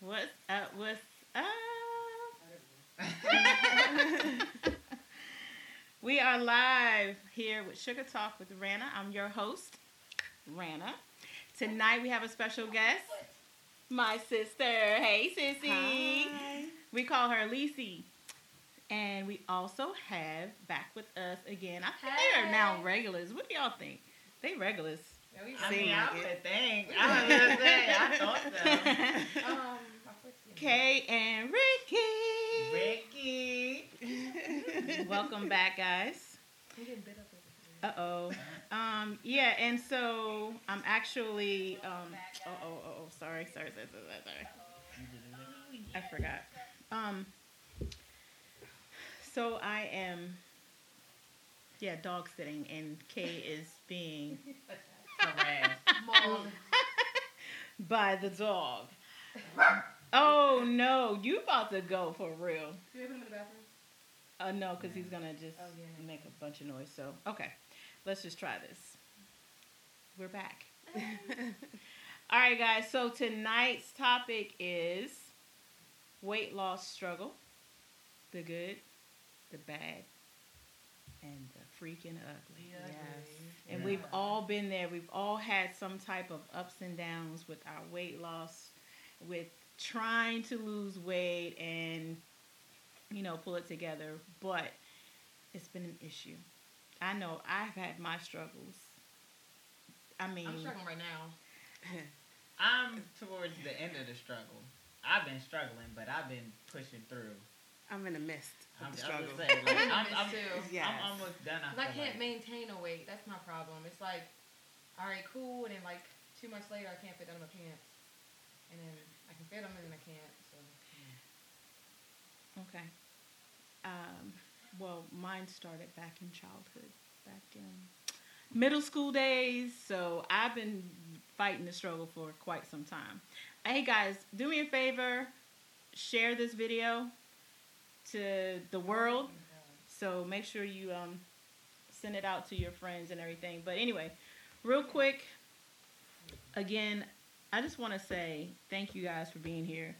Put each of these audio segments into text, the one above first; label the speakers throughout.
Speaker 1: What's up? What's up? we are live here with Sugar Talk with Rana. I'm your host, Rana. Tonight we have a special guest, my sister. Hey, sissy.
Speaker 2: Hi.
Speaker 1: We call her Lisi. And we also have back with us again. I think they are now regulars. What do y'all think? They regulars.
Speaker 3: Yeah, we
Speaker 2: I mean, I would think. I was gonna say, I thought so.
Speaker 3: um, my foot's getting-
Speaker 1: Kay and Ricky.
Speaker 2: Ricky.
Speaker 1: Welcome back, guys.
Speaker 3: I'm getting bit up over
Speaker 1: Uh oh. Um, yeah, and so I'm actually. Um, oh, oh, oh, oh, sorry, sorry, sorry, sorry, sorry. I forgot. Um, so I am. Yeah, dog sitting, and Kay is being
Speaker 2: Harassed.
Speaker 1: By the dog. Oh no, you about to go for real?
Speaker 3: Do you put him in the bathroom?
Speaker 1: Uh, no, because he's gonna just
Speaker 3: Oh, yeah.
Speaker 1: make a bunch of noise. So okay, let's just try this. We're back. All right, guys. So tonight's topic is weight loss struggle, the good, the bad, and the freaking ugly.
Speaker 3: Yes.
Speaker 1: And we've all been there. We've all had some type of ups and downs with our weight loss, with trying to lose weight and, you know, pull it together. But it's been an issue. I know I've had my struggles. I mean,
Speaker 3: I'm struggling right now.
Speaker 2: I'm towards the end of the struggle. I've been struggling, but I've been pushing through.
Speaker 4: I'm in the midst
Speaker 2: I'm,
Speaker 4: of the
Speaker 2: I'm just saying, like, I'm, I'm,
Speaker 3: too.
Speaker 4: Yes.
Speaker 2: I'm almost done. I,
Speaker 3: I can't
Speaker 2: like.
Speaker 3: maintain a weight. That's my problem. It's like, all right, cool, and then like two months later, I can't fit down my pants, and then I can fit them, and I can't. So
Speaker 1: okay. Um, well, mine started back in childhood, back in middle school days. So I've been fighting the struggle for quite some time. Hey guys, do me a favor, share this video to the world. So make sure you um, send it out to your friends and everything. But anyway, real quick, again, I just want to say thank you guys for being here.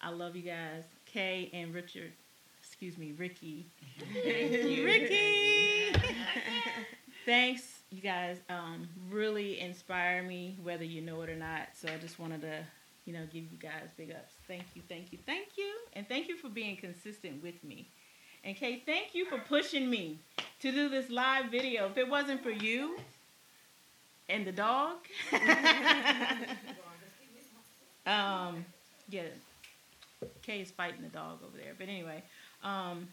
Speaker 1: I love you guys, Kay and Richard. Excuse me, Ricky.
Speaker 2: Thank you.
Speaker 1: Ricky. Thanks, you guys. Um, really inspire me, whether you know it or not. So I just wanted to, you know, give you guys big ups. Thank you, thank you, thank you, and thank you for being consistent with me. And Kay, thank you for pushing me to do this live video. If it wasn't for you and the dog, um, yeah, Kay is fighting the dog over there. But anyway, um,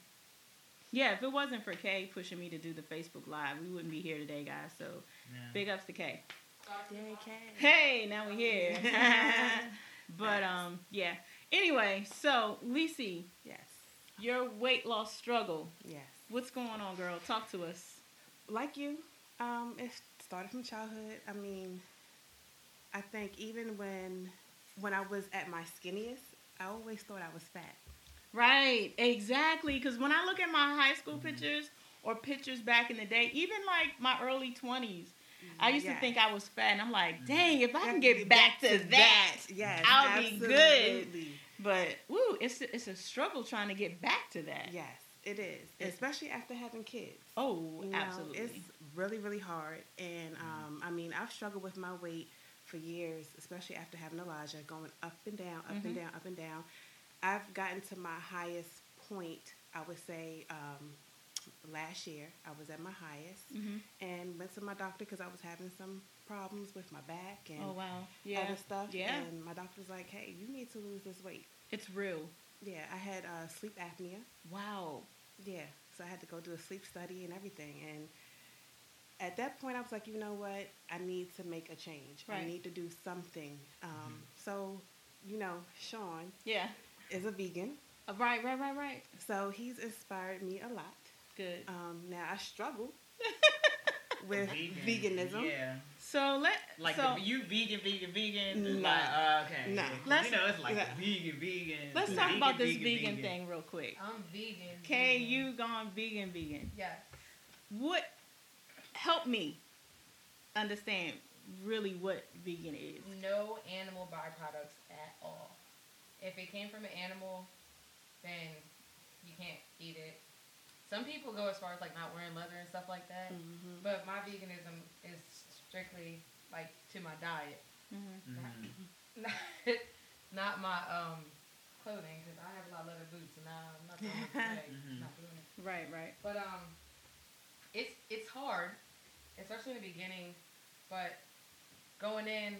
Speaker 1: yeah, if it wasn't for Kay pushing me to do the Facebook Live, we wouldn't be here today, guys. So
Speaker 2: Yeah.
Speaker 1: big ups to Kay.
Speaker 4: Yay, Kay.
Speaker 1: Hey, now we're here. but um, yeah. Anyway, so Lisi,
Speaker 4: Yes.
Speaker 1: your weight loss struggle.
Speaker 4: Yes.
Speaker 1: What's going on, girl? Talk to us.
Speaker 4: Like you, um, it started from childhood. I mean, I think even when when I was at my skinniest, I always thought I was fat.
Speaker 1: Right, exactly. Because when I look at my high school mm-hmm. pictures or pictures back in the day, even like my early 20s, mm, I used to think I was fat. And I'm like, mm-hmm. dang, if I can get back to that.
Speaker 4: yes,
Speaker 1: I'll be good. But, woo, it's a, it's a struggle trying to get back to that.
Speaker 4: Yes, it is,
Speaker 1: It's-
Speaker 4: especially after having kids.
Speaker 1: Oh,
Speaker 4: You know,
Speaker 1: absolutely.
Speaker 4: it's really, really hard. And um, I mean, I've struggled with my weight for years, especially after having Elijah, going up and down, up
Speaker 1: Mhm.
Speaker 4: and down, up and down. I've gotten to my highest point, I would say, um, last year. I was at my highest
Speaker 1: hmm
Speaker 4: and went to my doctor because I was having some problems with my back and
Speaker 1: Oh, wow. Yeah.
Speaker 4: other stuff.
Speaker 1: Yeah.
Speaker 4: And my doctor was like, hey, you need to lose this weight.
Speaker 1: It's real.
Speaker 4: Yeah, I had uh, sleep apnea.
Speaker 1: Wow.
Speaker 4: Yeah, so I had to go do a sleep study and everything. And at that point, I was like, you know what? I need to make a change.
Speaker 1: Right.
Speaker 4: I need to do something. Um, so, you know, Sean
Speaker 1: Yeah.
Speaker 4: is a vegan,
Speaker 1: Uh, right, right, right, right.
Speaker 4: so he's inspired me a lot.
Speaker 1: Good.
Speaker 4: Um, now I struggle with
Speaker 2: Vegan.
Speaker 4: veganism.
Speaker 2: Yeah.
Speaker 1: So let
Speaker 2: Like
Speaker 1: so
Speaker 2: the, you vegan, vegan, vegan.
Speaker 4: No.
Speaker 2: Like, uh, okay.
Speaker 4: No.
Speaker 1: Let's-
Speaker 2: you know, it's like
Speaker 4: Yeah.
Speaker 2: vegan, vegan.
Speaker 1: let's
Speaker 2: vegan,
Speaker 1: talk about this vegan, thing real quick.
Speaker 3: I'm vegan.
Speaker 1: Okay, you gone vegan, vegan.
Speaker 3: Yes.
Speaker 1: What help me understand really what vegan is?
Speaker 3: No animal byproducts at all. if it came from an animal, then you can't eat it. Some people go as far as like not wearing leather and stuff like that.
Speaker 4: Mhm.
Speaker 3: But my veganism is strictly like to my diet,
Speaker 1: Mhm.
Speaker 2: Mhm.
Speaker 3: not, not my um clothing because I have a lot of leather boots and now I'm not doing it today.
Speaker 2: Mhm.
Speaker 3: Not doing it.
Speaker 1: Right, right.
Speaker 3: But um, it's it's hard, especially in the beginning. But going in,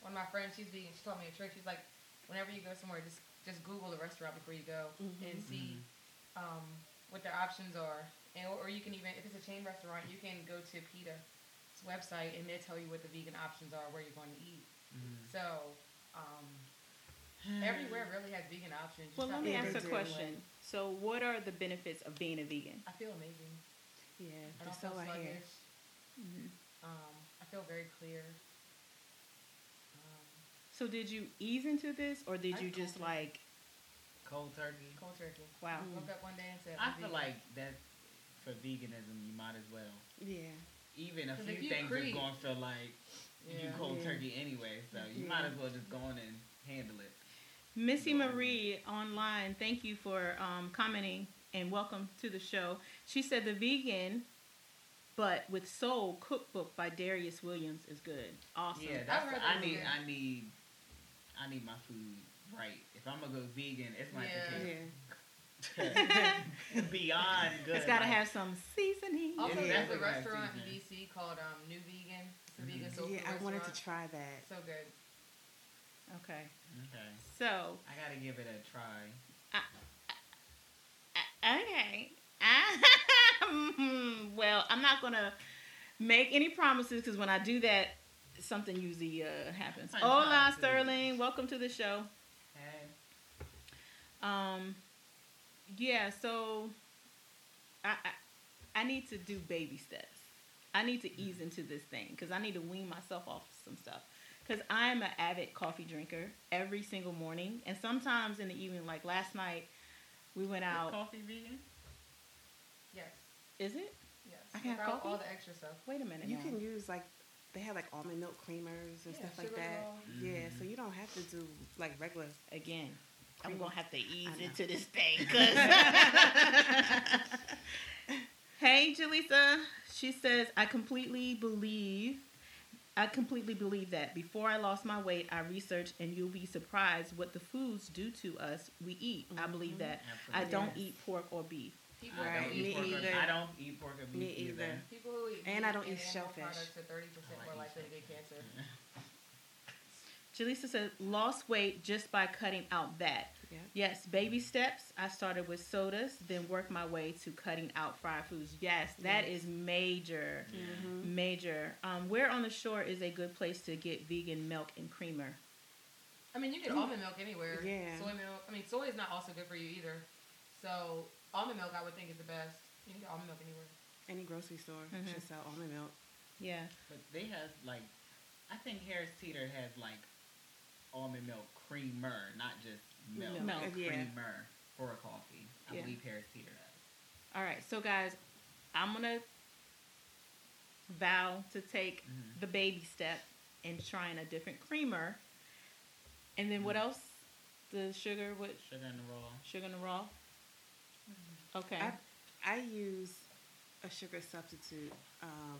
Speaker 3: one of my friends, she's vegan. She told me a trick. She's like, whenever you go somewhere, just just Google the restaurant before you go and
Speaker 4: Mhm.
Speaker 3: see um, what their options are. And or you can even if it's a chain restaurant, you can go to PETA's website and they tell you what the vegan options are where you're going to eat.
Speaker 2: Mhm.
Speaker 3: So um, everywhere really has vegan options. You
Speaker 1: Well,
Speaker 3: just
Speaker 1: let me
Speaker 3: have to
Speaker 1: ask
Speaker 4: they
Speaker 1: a
Speaker 4: do.
Speaker 1: question. So, what are the benefits of being a vegan?
Speaker 3: I feel amazing.
Speaker 4: Yeah,
Speaker 3: I
Speaker 4: just
Speaker 3: don't
Speaker 4: so
Speaker 3: feel
Speaker 4: I hear.
Speaker 3: sluggish.
Speaker 1: Mm-hmm.
Speaker 3: Um, I feel very clear. Um,
Speaker 1: So, did you ease into this, or did
Speaker 3: I
Speaker 1: you just like,
Speaker 2: Cold turkey.
Speaker 3: cold turkey.
Speaker 1: wow?
Speaker 4: Mm.
Speaker 3: Woke up one day and said,
Speaker 2: I feel
Speaker 3: vegan."
Speaker 2: like that for veganism, you might as well.
Speaker 4: Yeah.
Speaker 2: Even a few things
Speaker 3: creep-
Speaker 2: is going to feel like you
Speaker 3: Yeah.
Speaker 2: cold
Speaker 4: Yeah.
Speaker 2: turkey anyway, so you might as well just go on and handle it.
Speaker 1: Missy Marie online, thank you for um, commenting and welcome to the show. She said the vegan, but with soul cookbook by Darius Williams is good. Awesome.
Speaker 2: Yeah, that's
Speaker 3: read
Speaker 2: I need. I need. I need my food right. If I'm gonna go vegan, it's my
Speaker 3: Yeah.
Speaker 4: Yeah.
Speaker 2: beyond good.
Speaker 1: it's got to
Speaker 2: like-
Speaker 1: have some seasoning.
Speaker 3: Also,
Speaker 2: Yeah,
Speaker 3: there's a restaurant in. DC called um, NuVegan. It's a
Speaker 2: Mhm.
Speaker 3: vegan soul
Speaker 4: Yeah,
Speaker 3: food
Speaker 4: I wanted to try that.
Speaker 3: So good.
Speaker 1: Okay.
Speaker 2: Okay,
Speaker 1: So,
Speaker 2: I gotta give it a try.
Speaker 1: uh, okay. well, I'm not going to make any promises because when I do that, something usually uh, happens.
Speaker 2: Fun
Speaker 1: Hola. Sterling. Welcome to the show.
Speaker 2: Hey.
Speaker 1: Um, yeah, so I, I I need to do baby steps. I need to ease into this thing because I need to wean myself off some stuff. Because I'm an avid coffee drinker every single morning, and sometimes in the evening. Like last night, we went
Speaker 2: Is
Speaker 1: out.
Speaker 2: coffee vegan?
Speaker 3: Yes.
Speaker 1: Is it?
Speaker 3: Yes.
Speaker 1: I can have
Speaker 3: Without
Speaker 1: coffee?
Speaker 3: all the extra stuff.
Speaker 1: Wait a minute.
Speaker 4: You
Speaker 1: now.
Speaker 4: can use like they have like almond milk creamers and
Speaker 3: Yeah,
Speaker 4: stuff like
Speaker 3: sugar
Speaker 4: that.
Speaker 3: roll.
Speaker 4: Yeah, so mm. you don't have to do like regular.
Speaker 1: again. I'm gonna have to ease into this thing. 'cause- hey, Jaleesa. She says, I completely believe. I completely believe that. Before I lost my weight, I researched, and you'll be surprised what the foods do to us we eat. I mm-hmm.
Speaker 4: believe
Speaker 1: that. I don't
Speaker 4: Yes.
Speaker 1: eat pork or beef.
Speaker 3: People,
Speaker 2: I
Speaker 4: Right,
Speaker 2: don't
Speaker 3: who
Speaker 4: me
Speaker 2: eat pork. Or,
Speaker 4: either.
Speaker 2: I don't eat pork or beef
Speaker 4: Me
Speaker 2: either.
Speaker 4: either.
Speaker 3: People who eat
Speaker 4: And
Speaker 3: meat
Speaker 4: I don't eat shellfish.
Speaker 3: products are thirty percent
Speaker 2: I
Speaker 3: more likely to get cancer.
Speaker 1: Jaleesa said, lost weight just by cutting out that.
Speaker 4: Yeah.
Speaker 1: Yes, baby steps. I started with sodas, then worked my way to cutting out fried foods. Yes, that
Speaker 4: Yes.
Speaker 1: is major.
Speaker 4: Mhm.
Speaker 1: Major. Um, where on the shore is a good place to get vegan milk and creamer?
Speaker 3: I mean, you get almond milk anywhere.
Speaker 4: Yeah.
Speaker 3: Soy milk. I mean, soy is not also good for you either. So almond milk, I would think, is the best. You can get almond milk anywhere.
Speaker 4: Any grocery store
Speaker 1: Mhm.
Speaker 4: should sell almond milk.
Speaker 1: Yeah.
Speaker 2: But they have like, I think Harris Teeter has like almond milk creamer, not just milk.
Speaker 1: Milk.
Speaker 2: It's
Speaker 4: Yeah.
Speaker 2: Creamer for a coffee. I
Speaker 1: Yeah.
Speaker 2: believe Harris Teeter does.
Speaker 1: All right. So, guys, I'm gonna vow to take
Speaker 2: Mhm.
Speaker 1: the baby step and trying a different creamer. And then what
Speaker 2: Mhm.
Speaker 1: else? The sugar. What
Speaker 2: Sugar in the raw.
Speaker 1: sugar in the raw? Okay.
Speaker 4: I I use a sugar substitute. Um,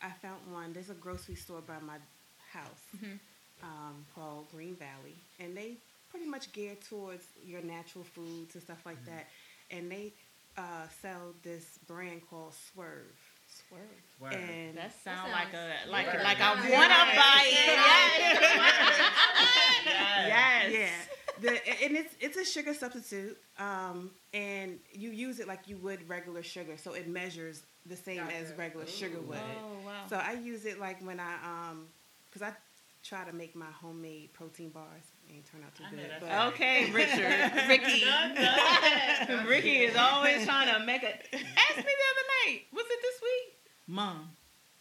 Speaker 4: I found one. There's a grocery store by my house
Speaker 1: Mhm.
Speaker 4: um, called Green Valley, and they pretty much geared towards your natural foods and stuff like
Speaker 2: Mhm.
Speaker 4: that. And they uh, sell this brand called Swerve.
Speaker 1: Swerve.
Speaker 2: Word.
Speaker 4: And
Speaker 1: That sounds
Speaker 3: sounds
Speaker 1: like a like
Speaker 3: weird.
Speaker 1: like I wanna buy it.
Speaker 2: Yes.
Speaker 1: Yes.
Speaker 4: Yeah, the, and it's it's a sugar substitute, um, and you use it like you would regular sugar, so it measures the same as
Speaker 3: Gotcha.
Speaker 4: regular sugar would.
Speaker 1: Oh wow.
Speaker 4: So I use it like when I um, cause I try to make my homemade protein bars. They ain't turn out too
Speaker 2: I
Speaker 4: good, but.
Speaker 1: Okay, Richard, Ricky.
Speaker 2: Done, done.
Speaker 1: Ricky is always trying to make a. Ask me the other night. Was it this week? Mom,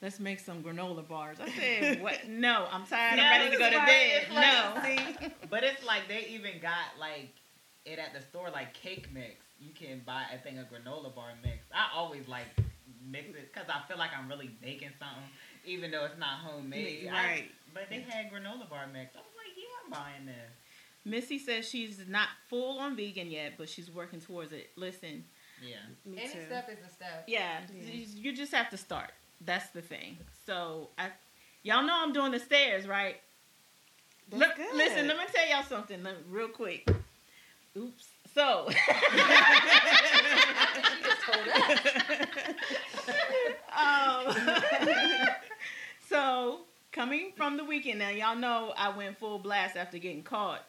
Speaker 1: let's make some granola bars. I said, what? No, I'm tired.
Speaker 2: Yeah,
Speaker 1: I'm ready to go to bed.
Speaker 2: like-
Speaker 1: no.
Speaker 2: See, but it's like they even got like it at the store, like cake mix. You can buy a thing of granola bar mix. I always like mix it because I feel like I'm really making something, even though it's not homemade. I-
Speaker 4: Right.
Speaker 2: but they had granola bar mix. I was like, yeah, I'm buying this.
Speaker 1: Missy says she's not full on vegan yet, but she's working towards it. Listen,
Speaker 2: Yeah.
Speaker 3: Any
Speaker 4: too.
Speaker 3: step is a step.
Speaker 1: yeah,
Speaker 4: Yeah.
Speaker 1: you- you just have to start. That's the thing. So I, y'all know I'm doing the stairs, right?
Speaker 4: That's
Speaker 1: Look,
Speaker 4: good.
Speaker 1: listen, let me tell y'all something let- real quick. Oops. So,
Speaker 3: she just told us.
Speaker 1: um, so coming from the weekend now, y'all know I went full blast after getting caught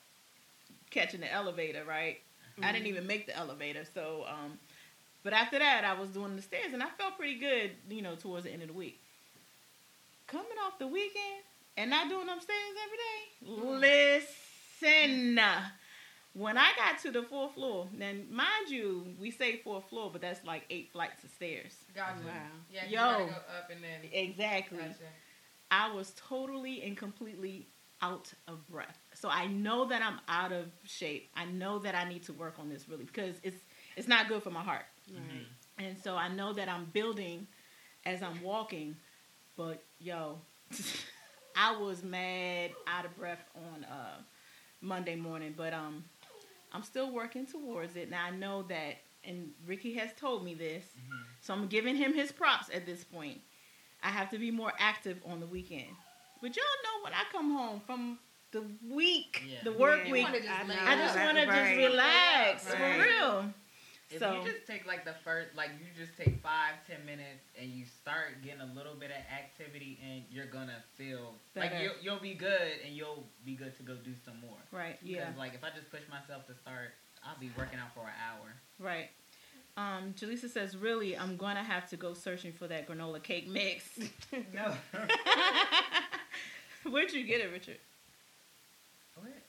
Speaker 1: catching the elevator, right? I didn't even make the elevator, so um, but after that, I was doing the stairs, and I felt pretty good, you know, towards the end of the week. Coming off the weekend and not doing them stairs every day. Listen, when I got to the fourth floor, then mind you, we say fourth floor, but that's like eight flights of stairs.
Speaker 3: Gotcha.
Speaker 4: Wow.
Speaker 3: Yeah, you
Speaker 1: Yo.
Speaker 3: gotta go up and then.
Speaker 1: Exactly.
Speaker 3: Gotcha.
Speaker 1: I was totally and completely out of breath. So I know that I'm out of shape. I know that I need to work on this really because it's it's not good for my heart.
Speaker 4: Right.
Speaker 1: And so I know that I'm building as I'm walking, but yo, I was mad, out of breath on uh, Monday morning, but um, I'm still working towards it. Now I know that, and Ricky has told me this, so I'm giving him his props at this point. I have to be more active on the weekend. But y'all know when I come home from the week,
Speaker 2: Yeah.
Speaker 1: the work
Speaker 4: Yeah.
Speaker 1: Week,
Speaker 3: wanna just
Speaker 4: I.
Speaker 1: I just
Speaker 3: down.
Speaker 1: want to just relax
Speaker 3: Right.
Speaker 1: for real.
Speaker 2: If
Speaker 1: So-
Speaker 2: you just take like the first, like you just take five, ten minutes, and you start getting a little bit of activity, and you're gonna feel like you'll, you'll be good, and you'll be good to go do some more.
Speaker 1: Right.
Speaker 2: Because
Speaker 1: Yeah.
Speaker 2: like if I just push myself to start, I'll be working out for an hour.
Speaker 1: Right. Um, Jaleesa says, "Really, I'm gonna have to go searching for that granola cake mix."
Speaker 2: No.
Speaker 1: Where'd you get it, Richard?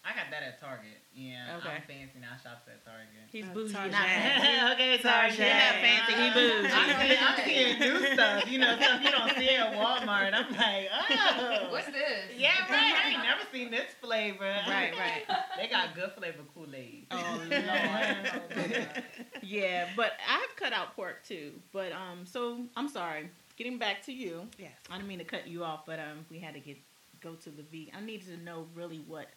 Speaker 2: I got that at Target. Yeah.
Speaker 1: Okay.
Speaker 2: I'm fancy now. Shops at Target.
Speaker 1: He's bougie,
Speaker 4: Target.
Speaker 1: not fancy.
Speaker 2: okay,
Speaker 1: Target. He not fancy, he bougie.
Speaker 2: I'm, seeing- I'm new stuff. You know, stuff you don't see at Walmart. I'm like, oh.
Speaker 3: What's this?
Speaker 2: Yeah, right. I ain't never seen this flavor.
Speaker 1: Right, right.
Speaker 2: They got good flavor Kool Aid.
Speaker 1: Oh Lord. yeah, but I've cut out pork too. But um, so I'm sorry. Getting back to you,
Speaker 4: Yes.
Speaker 1: I didn't mean to cut you off, but um, we had to get go to the V. I I needed to know really what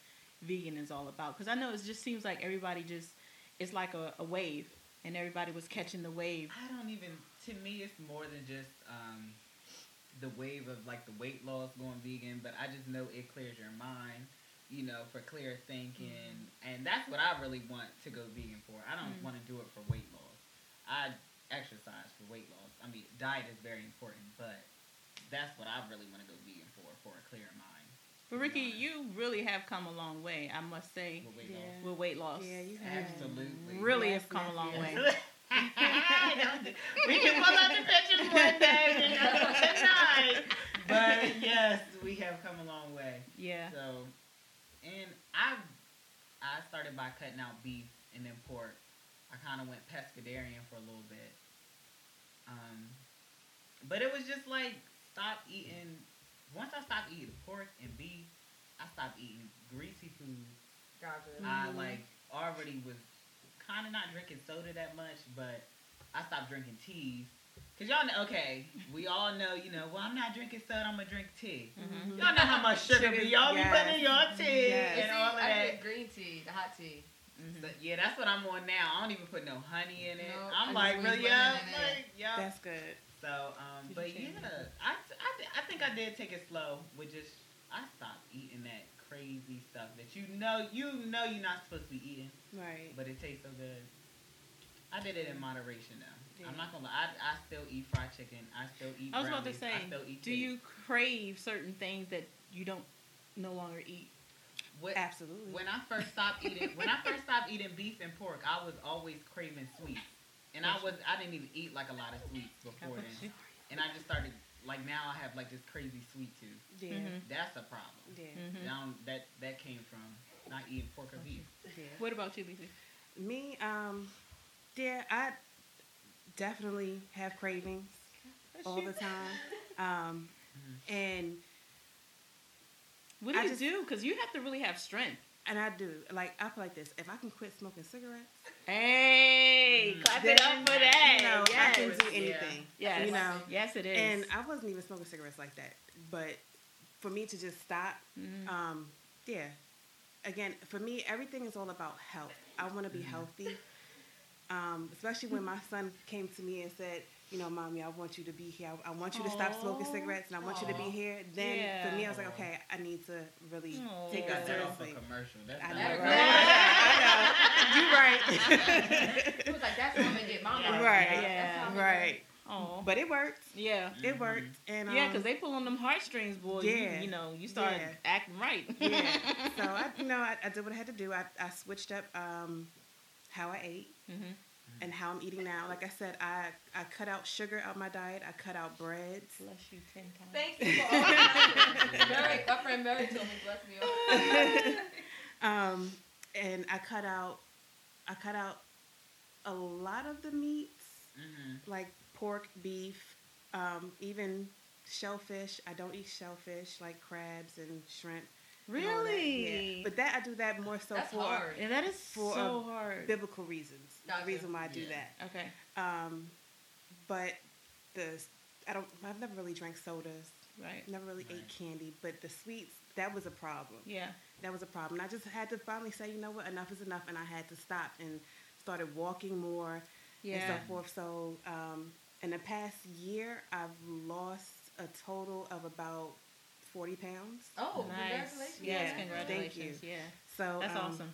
Speaker 1: vegan is all about because I know it just seems like everybody just it's like a, a wave, and everybody was catching the wave.
Speaker 2: I don't even. To me, it's more than just um, the wave of like the weight loss going vegan, but I just know it clears your mind. You know, for clear thinking, and that's what I really want to go vegan for. I don't
Speaker 1: Mm.
Speaker 2: want to do it for weight loss. I exercise for weight loss. I mean, diet is very important, but that's what I really want to go vegan for, for a clear mind.
Speaker 1: But Ricky, you really have come a long way, I must say,
Speaker 2: With weight
Speaker 4: Yeah.
Speaker 2: loss.
Speaker 1: with weight loss.
Speaker 4: Yeah, you have.
Speaker 2: Absolutely.
Speaker 1: Really
Speaker 4: Yes,
Speaker 1: have come
Speaker 4: yes,
Speaker 1: a long
Speaker 4: yes.
Speaker 1: way.
Speaker 2: we can pull out the pictures one day you know, tonight. But yes, we have come a long way.
Speaker 1: Yeah.
Speaker 2: So, and I, I started by cutting out beef and then pork. I kind of went pescatarian for a little bit. Um, but it was just like stop eating. Once I stopped eating pork and beef, I stopped eating greasy food.
Speaker 3: Gotcha.
Speaker 2: I
Speaker 1: Mhm.
Speaker 2: like already was kind of not drinking soda that much, but I stopped drinking teas. Cause y'all know, okay, we all know, you know, well, I'm not drinking soda, I'm gonna drink tea.
Speaker 1: Mhm.
Speaker 2: Y'all know how much sugar
Speaker 4: Sugar,
Speaker 2: be y'all be
Speaker 4: yes.
Speaker 2: putting in your tea
Speaker 4: Yes.
Speaker 2: and all of
Speaker 3: I
Speaker 2: that.
Speaker 3: get green tea, the hot tea.
Speaker 1: Mhm.
Speaker 2: So, yeah, that's what I'm on now. I don't even put no honey in it.
Speaker 3: Nope,
Speaker 2: I'm like, really,
Speaker 3: leave
Speaker 2: yeah,
Speaker 3: lemon in it.
Speaker 2: like, yeah.
Speaker 4: That's good.
Speaker 2: So, um, but yeah, I, I, I think I did take it slow with just, I stopped eating that crazy stuff that you know, you know you're not supposed to be eating.
Speaker 4: Right.
Speaker 2: but it tastes so good. I did it in moderation though.
Speaker 4: Yeah.
Speaker 2: I'm not gonna lie. I, I still eat fried chicken. I still eat.
Speaker 1: I was about to say,
Speaker 2: I still eat
Speaker 1: do
Speaker 2: cake.
Speaker 1: you crave certain things that you don't no longer eat?
Speaker 2: What,
Speaker 4: Absolutely.
Speaker 2: when I first stopped eating, when I first stopped eating beef and pork, I was always craving sweets, and I was I didn't even eat like a lot of sweets before then, and I just started like now I have like this crazy sweet tooth.
Speaker 4: yeah.
Speaker 1: Mhm.
Speaker 2: That's a problem.
Speaker 4: Yeah.
Speaker 1: Mhm.
Speaker 2: Down that that came from not eating pork or beef.
Speaker 4: Yeah.
Speaker 1: What about you, Lisa?
Speaker 4: Me, um, yeah, I definitely have cravings all the time. Um,
Speaker 2: Mhm.
Speaker 4: and
Speaker 1: What do
Speaker 4: I
Speaker 1: you
Speaker 4: just-
Speaker 1: do? Because you have to really have strength.
Speaker 4: And I do like I feel like this. If I can quit smoking cigarettes,
Speaker 1: Hey,
Speaker 2: Mm.
Speaker 1: clap it up for that.
Speaker 4: you know, I can
Speaker 1: yes.
Speaker 4: do
Speaker 2: Yeah.
Speaker 4: anything.
Speaker 1: yes.
Speaker 4: you know.
Speaker 1: Yes, it is.
Speaker 4: And I wasn't even smoking cigarettes like that. But for me to just stop,
Speaker 1: Mhm.
Speaker 4: um, yeah, again, for me, everything is all about health. I want to be healthy. Um, especially when my son came to me and said, you know, mommy, I want you to be here. I, I want you to stop smoking cigarettes, and I want you to be here. Then for me, I was like, okay, I need to really
Speaker 1: Aw.
Speaker 4: take
Speaker 2: Got
Speaker 4: that
Speaker 2: that off a
Speaker 4: seriously.
Speaker 2: commercial. That's
Speaker 4: I know,
Speaker 3: Right.
Speaker 4: right? I know. You're right.
Speaker 3: It was like that's gonna get my money.
Speaker 4: Right.
Speaker 3: That's
Speaker 1: Yeah.
Speaker 3: how I'm gonna-
Speaker 4: right.
Speaker 1: Oh,
Speaker 4: But it worked.
Speaker 1: yeah.
Speaker 4: It
Speaker 2: Mhm.
Speaker 4: worked. And um,
Speaker 1: Yeah, because they pull on them heartstrings, boy.
Speaker 4: Yeah.
Speaker 1: You, know, you start
Speaker 4: Yeah.
Speaker 1: acting right.
Speaker 4: yeah. So I, you know, I, I did what I had to do. I, I switched up um, how I ate
Speaker 1: hmm
Speaker 4: and how I'm eating now. Like I said, I I cut out sugar out my diet. I cut out breads.
Speaker 1: Bless you ten times.
Speaker 3: Thank you for all that. Mary, my friend Mary told me bless me. all.
Speaker 4: Um, and I cut out I cut out a lot of the meats,
Speaker 2: Mhm.
Speaker 4: like pork, beef, um, even shellfish. I don't eat shellfish like crabs and shrimp. And all that.
Speaker 1: Really?
Speaker 4: Yeah. But that I do that more so
Speaker 3: That's
Speaker 4: for
Speaker 3: hard.
Speaker 1: Yeah, that is
Speaker 4: For
Speaker 1: so hard.
Speaker 4: biblical reasons.
Speaker 3: Gotcha.
Speaker 4: The reason why I do
Speaker 2: Yeah.
Speaker 4: that.
Speaker 1: Okay.
Speaker 4: Um, but the I don't. I've never really drank sodas.
Speaker 1: Right.
Speaker 4: Never really
Speaker 2: Right.
Speaker 4: ate candy. But the sweets, that was a problem.
Speaker 1: Yeah.
Speaker 4: That was a problem. I just had to finally say, you know what, enough is enough, and I had to stop and started walking more and so forth. So um, in the past year, I've lost a total of about forty pounds.
Speaker 3: Oh,
Speaker 1: nice.
Speaker 3: congratulations.
Speaker 1: Yes,
Speaker 4: Yeah.
Speaker 1: congratulations.
Speaker 4: Thank you.
Speaker 1: Yeah.
Speaker 4: So
Speaker 1: That's
Speaker 4: um,
Speaker 1: awesome.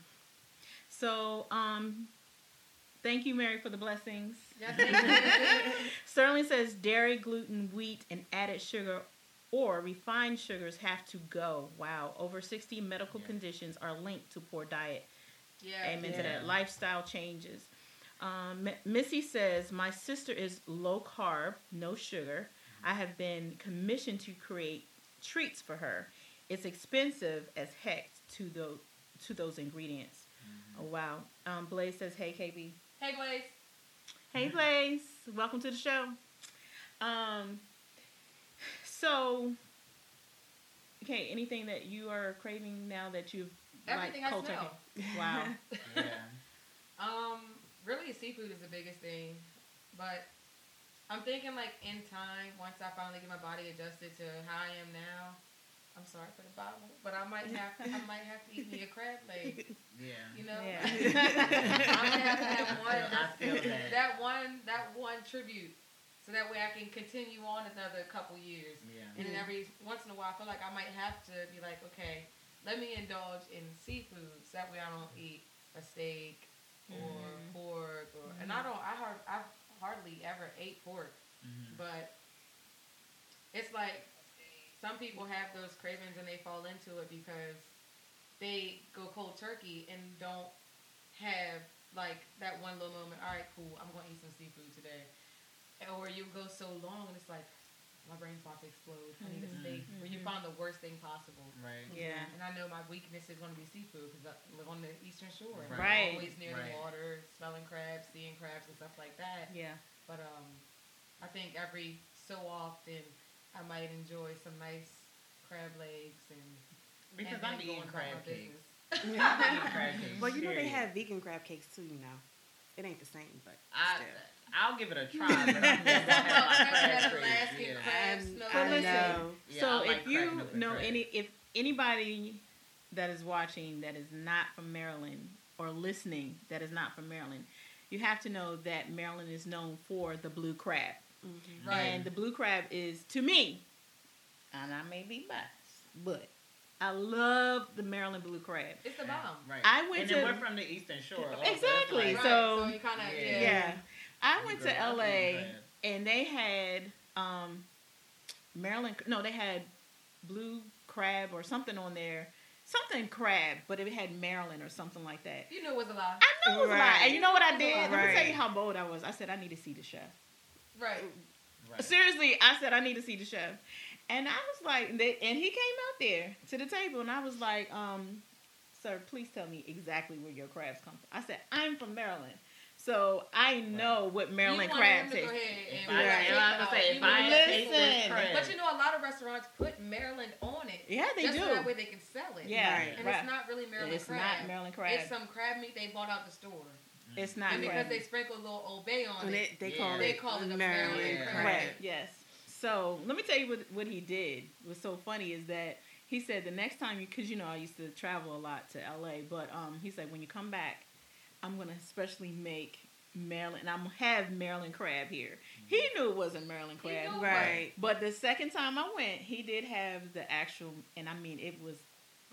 Speaker 1: So, um, thank you, Mary, for the blessings.
Speaker 3: Yes.
Speaker 1: Sterling says dairy, gluten, wheat, and added sugar or refined sugars have to go. Wow. Over 60 medical
Speaker 2: Yeah.
Speaker 1: conditions are linked to poor diet.
Speaker 3: yeah.
Speaker 1: Amen to that. Lifestyle changes. Um, M- Missy says, My sister is low carb, no sugar. I have been commissioned to create treats for her. It's expensive as heck to those, to those ingredients. Oh, wow. Um, Blaze says, Hey, KB.
Speaker 3: Hey, Blaze.
Speaker 1: Hey, Blaze. Welcome to the show. Um, so, okay, anything that you are craving now that you've
Speaker 3: Everything
Speaker 1: like
Speaker 3: I
Speaker 1: cold
Speaker 3: smell.
Speaker 1: turkey? Wow.
Speaker 2: Yeah.
Speaker 3: Um, really, seafood is the biggest thing, but I'm thinking like in time, once I finally get my body adjusted to how I am now. I'm sorry for the Bible, but I might have I might have to eat me a crab leg.
Speaker 2: Yeah.
Speaker 3: You know,
Speaker 1: Yeah.
Speaker 3: I'm gonna have to have one.
Speaker 2: I feel that.
Speaker 3: that one that one tribute, so that way I can continue on another couple years.
Speaker 2: Yeah.
Speaker 3: And then every once in a while, I feel like I might have to be like, okay, let me indulge in seafoods. That way, I don't eat a steak or
Speaker 1: Mhm.
Speaker 3: pork, or and I don't. I hard, I hardly ever ate pork,
Speaker 2: Mhm.
Speaker 3: but it's like some people have those cravings and they fall into it because they go cold turkey and don't have like that one little moment. All right, cool. I'm going to eat some seafood today, or you go so long and it's like my brain's about to explode. I need a steak. Where you find the worst thing possible.
Speaker 2: Right.
Speaker 1: Yeah.
Speaker 3: And I know my weakness is going to be seafood because I live on the eastern shore. and I'm
Speaker 1: Right.
Speaker 3: Always near
Speaker 2: Right.
Speaker 3: the water, smelling crabs, seeing crabs and stuff like that.
Speaker 1: Yeah.
Speaker 3: But um, I think every so often I might enjoy some nice crab legs and
Speaker 2: Because
Speaker 3: and
Speaker 2: I'm
Speaker 3: then go
Speaker 2: eating
Speaker 3: about
Speaker 2: crab cakes.
Speaker 3: business.
Speaker 2: Crab cakes.
Speaker 4: well, you know they have vegan crab cakes too. You know, it ain't the same, but
Speaker 2: I,
Speaker 4: still.
Speaker 2: I'll give it a try. But I'm never
Speaker 3: Something
Speaker 2: had
Speaker 3: about
Speaker 2: my
Speaker 3: that
Speaker 2: crab cakes,
Speaker 3: Alaskan
Speaker 2: yeah.
Speaker 3: crab
Speaker 4: I'm-
Speaker 3: smell.
Speaker 4: I
Speaker 1: listen,
Speaker 4: know.
Speaker 2: Yeah,
Speaker 1: so
Speaker 2: like
Speaker 1: if you know
Speaker 2: crab.
Speaker 1: any, if anybody that is watching that is not from Maryland or listening that is not from Maryland, you have to know that Maryland is known for the blue crab,
Speaker 4: Mhm.
Speaker 3: Right.
Speaker 1: and the blue crab is to me, and I may be biased, but I love the Maryland blue crab.
Speaker 3: It's the bomb.
Speaker 2: Right.
Speaker 1: I went
Speaker 2: and
Speaker 1: to-
Speaker 2: then we're from the Eastern Shore. also.
Speaker 1: Exactly.
Speaker 2: like-
Speaker 1: so-
Speaker 3: so you kind of
Speaker 2: Yeah.
Speaker 3: yeah.
Speaker 1: Yeah, I went to LA and they had um, Maryland. No, they had blue crab or something on there. Something crab, but it had Maryland or something like that.
Speaker 3: You knew it was a lie.
Speaker 1: I know it was a lie. And you know what I did? Let me tell you how bold I was. I said I need to see the chef.
Speaker 3: Right.
Speaker 2: Right.
Speaker 1: Seriously, I said I need to see the chef, and I was like, they, and he came out there to the table, and I was like, um, sir, please tell me exactly where your crabs come from. I said I'm from Maryland, so I know what Maryland
Speaker 3: you wanted
Speaker 1: crab
Speaker 3: to go
Speaker 1: tastes.
Speaker 3: ahead and
Speaker 2: I,
Speaker 1: Right.
Speaker 3: like,
Speaker 2: and I was say, if I
Speaker 3: know,
Speaker 2: had tasted
Speaker 1: Listen.
Speaker 3: But you know, a lot of restaurants put Maryland on it.
Speaker 1: Yeah, they
Speaker 3: just
Speaker 1: do.
Speaker 3: so that way they can sell it.
Speaker 1: Yeah,
Speaker 4: Right.
Speaker 3: And
Speaker 1: right.
Speaker 3: it's not really Maryland
Speaker 1: It's
Speaker 3: crab.
Speaker 1: not Maryland crab.
Speaker 3: It's some crab meat they bought out the store.
Speaker 1: It's not
Speaker 3: and because
Speaker 1: crab.
Speaker 3: they sprinkle a little Old Bay on
Speaker 4: And
Speaker 3: it.
Speaker 4: it, they
Speaker 2: Yeah.
Speaker 4: call
Speaker 3: They
Speaker 4: it
Speaker 3: call it a
Speaker 4: Maryland
Speaker 3: Maryland
Speaker 4: crab.
Speaker 3: crab.
Speaker 1: Yes. So let me tell you what what he did was so funny is that he said the next time you, because you know I used to travel a lot to LA, but um, he said when you come back, I'm gonna especially make Maryland. And I'm gonna have Maryland crab here. He knew it wasn't Maryland crab,
Speaker 3: knew
Speaker 4: Right.
Speaker 1: but the second time I went, he did have the actual, and I mean it was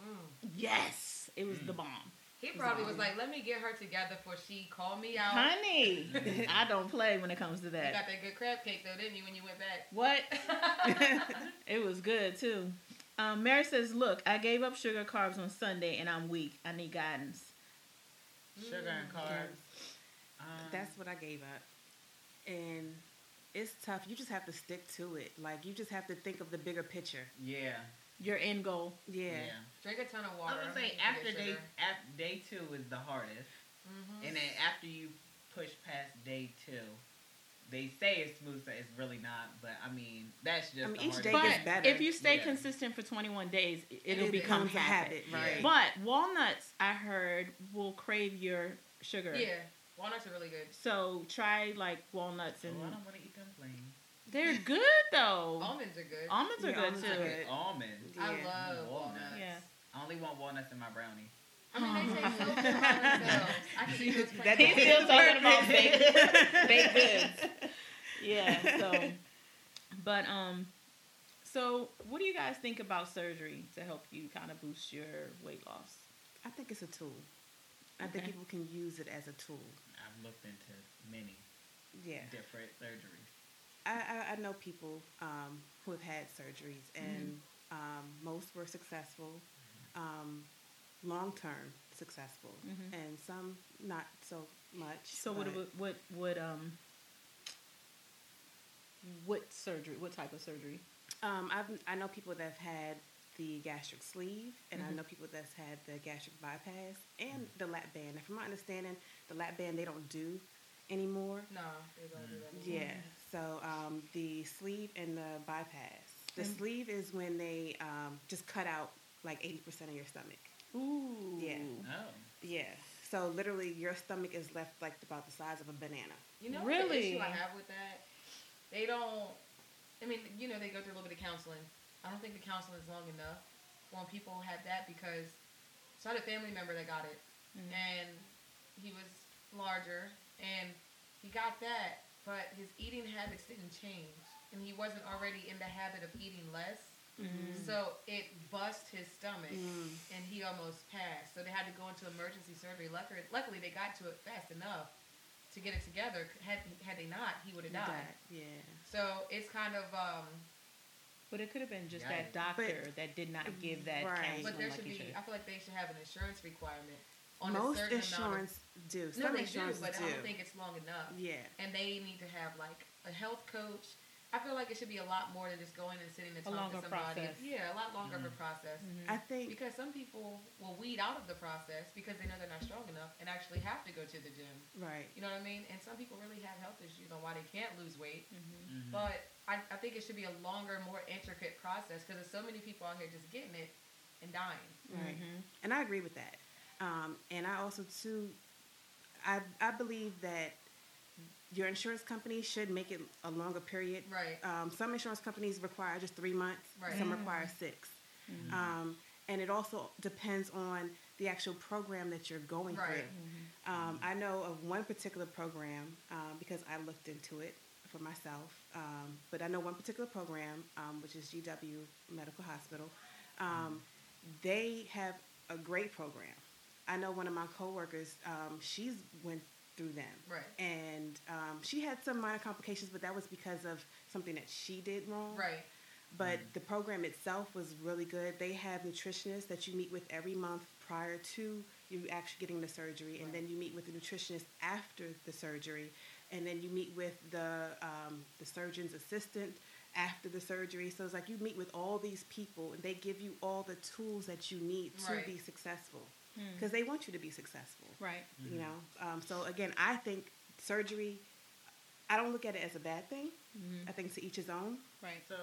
Speaker 3: Mm.
Speaker 1: yes, it was the
Speaker 2: Mm.
Speaker 1: bomb,
Speaker 3: He probably was like, "Let me get her together before she called me out."
Speaker 1: honey. I don't play when it comes to
Speaker 3: You
Speaker 1: that.
Speaker 3: got that good crab cake though, didn't you? When you went back.
Speaker 1: What? It was good too. Um, Mary says, "Look, I gave up sugar carbs on Sunday, and I'm weak. I need guidance."
Speaker 2: Sugar and carbs. Um,
Speaker 4: That's what I gave up. And it's tough. You just have to stick to it. Like you just have to think of the bigger picture.
Speaker 2: yeah.
Speaker 1: Your end goal.
Speaker 4: Yeah.
Speaker 2: Yeah.
Speaker 3: Drink a ton of water.
Speaker 2: I
Speaker 3: water.
Speaker 2: was gonna say after day
Speaker 3: sugar.
Speaker 2: after day two is the hardest,
Speaker 3: Mhm.
Speaker 2: and then after you push past day two, they say it's smooth, so it's really not. But I mean, that's just
Speaker 4: I mean,
Speaker 2: the
Speaker 4: each day
Speaker 1: But
Speaker 4: gets better.
Speaker 1: if you stay
Speaker 2: Yeah.
Speaker 1: consistent for 21 days, it- it'll
Speaker 4: it
Speaker 1: become
Speaker 4: becomes a
Speaker 1: habit.
Speaker 4: habit, right?
Speaker 1: But walnuts, I heard, will crave your sugar.
Speaker 3: Yeah, walnuts are really good.
Speaker 1: So try like walnuts,
Speaker 2: Oh,
Speaker 1: and
Speaker 2: I don't want to eat them plain.
Speaker 1: they're good though.
Speaker 3: Almonds are good.
Speaker 1: Almonds are
Speaker 4: Yeah,
Speaker 1: good
Speaker 4: almonds
Speaker 1: too.
Speaker 4: are good.
Speaker 2: Almonds.
Speaker 3: I love
Speaker 2: Walnuts.
Speaker 3: walnuts.
Speaker 1: Yeah.
Speaker 2: I only want walnuts in my brownie.
Speaker 3: I mean, they taste so good themselves. I can eat those
Speaker 4: That
Speaker 1: He's still talking about
Speaker 4: Perfect.
Speaker 1: baked, baked goods. Yeah. So, but um, so what do you guys think about surgery to help you kind of boost your weight loss?
Speaker 4: I think it's a tool. I think people can use it as a tool.
Speaker 2: I've looked into many
Speaker 4: Yeah.
Speaker 2: different surgeries.
Speaker 4: I, I, I know people um, who have had surgeries, and um, most were successful, um, long term successful,
Speaker 1: Mhm.
Speaker 4: and some not so much.
Speaker 1: So what what would um what surgery? What type of surgery?
Speaker 4: Um, I've, I know people that have had the gastric sleeve, and I
Speaker 1: Mhm.
Speaker 4: know people that's had the gastric bypass and the lap band. And from my understanding, the lap band they don't do anymore.
Speaker 3: No, they don't do that.
Speaker 4: Yeah. So um, the sleeve and the bypass. The
Speaker 1: And-
Speaker 4: sleeve is when they um, just cut out like eighty percent of your stomach.
Speaker 1: Ooh.
Speaker 4: Yeah.
Speaker 2: Oh.
Speaker 4: Yeah. So literally, your stomach is left like about the size of a banana.
Speaker 3: You know what
Speaker 1: Really?
Speaker 3: the issue I have with that? They don't. I mean, you know, they go through a little bit of counseling. I don't think the counseling is long enough when people have that because. So I had a family member that got it,
Speaker 1: Mhm.
Speaker 3: and he was larger, and he got that, but his eating habits didn't change, and he wasn't already in the habit of eating less.
Speaker 1: Mhm.
Speaker 3: So it bust his stomach,
Speaker 4: Mm.
Speaker 3: and he almost passed. So they had to go into emergency surgery. Luckily, luckily they got to it fast enough to get it together. Had had they not, he would have died.
Speaker 4: That, yeah.
Speaker 3: So it's kind of, um,
Speaker 1: But it could have been just
Speaker 2: Yikes.
Speaker 1: that doctor that did not give that
Speaker 4: Right.
Speaker 3: but there
Speaker 1: like
Speaker 3: should
Speaker 1: he
Speaker 3: be.
Speaker 1: should.
Speaker 3: I feel like they should have an insurance requirement on a
Speaker 4: Most
Speaker 3: certain
Speaker 4: insurance do.
Speaker 3: amount. Of,
Speaker 4: Some
Speaker 3: no, they do, but
Speaker 4: do.
Speaker 3: I don't think it's long enough.
Speaker 4: yeah.
Speaker 3: And they need to have like a health coach. I feel like it should be a lot more than just going and sitting and
Speaker 1: A
Speaker 3: talking to somebody.
Speaker 1: process.
Speaker 3: Yeah, a lot longer of a process.
Speaker 1: Mhm.
Speaker 4: I think
Speaker 3: Because some people will weed out of the process because they know they're not strong enough and actually have to go to the gym.
Speaker 4: right.
Speaker 3: You know what I mean? And some people really have health issues on why they can't lose weight.
Speaker 1: Mhm.
Speaker 2: Mhm.
Speaker 3: But I, I think it should be a longer, more intricate process because there's so many people out here just getting it and dying.
Speaker 4: Right.
Speaker 1: Mhm.
Speaker 4: And I agree with that. Um, and I also too, I I believe that your insurance company should make it a longer period.
Speaker 3: Right.
Speaker 4: Um, some insurance companies require just three months.
Speaker 3: Right.
Speaker 4: Some
Speaker 1: Mm.
Speaker 4: require 6
Speaker 1: Mhm.
Speaker 4: Um, and it also depends on the actual program that you're going
Speaker 3: Right.
Speaker 4: through. Um, I know of one particular program um, because I looked into it for myself. Um, but I know one particular program, um, which is GW Medical Hospital. Um, they have a great program. I know one of my coworkers. Um, she's went through them,
Speaker 3: Right.
Speaker 4: and um, she had some minor complications, but that was because of something that she did wrong.
Speaker 3: Right.
Speaker 4: But the program itself was really good. They have nutritionists that you meet with every month prior to you actually getting the surgery, and then you meet with the nutritionist after the surgery, and then you meet with the um, the surgeon's assistant after the surgery. So it's like you meet with all these people, and they give you all the tools that you need to
Speaker 3: Right.
Speaker 4: be successful
Speaker 1: Mm.
Speaker 4: because they want you to be successful.
Speaker 1: Right.
Speaker 4: You know. Um, so again, I think surgery. I don't look at it as a bad thing.
Speaker 1: Mhm.
Speaker 4: I think to each his own.
Speaker 1: Right.
Speaker 2: So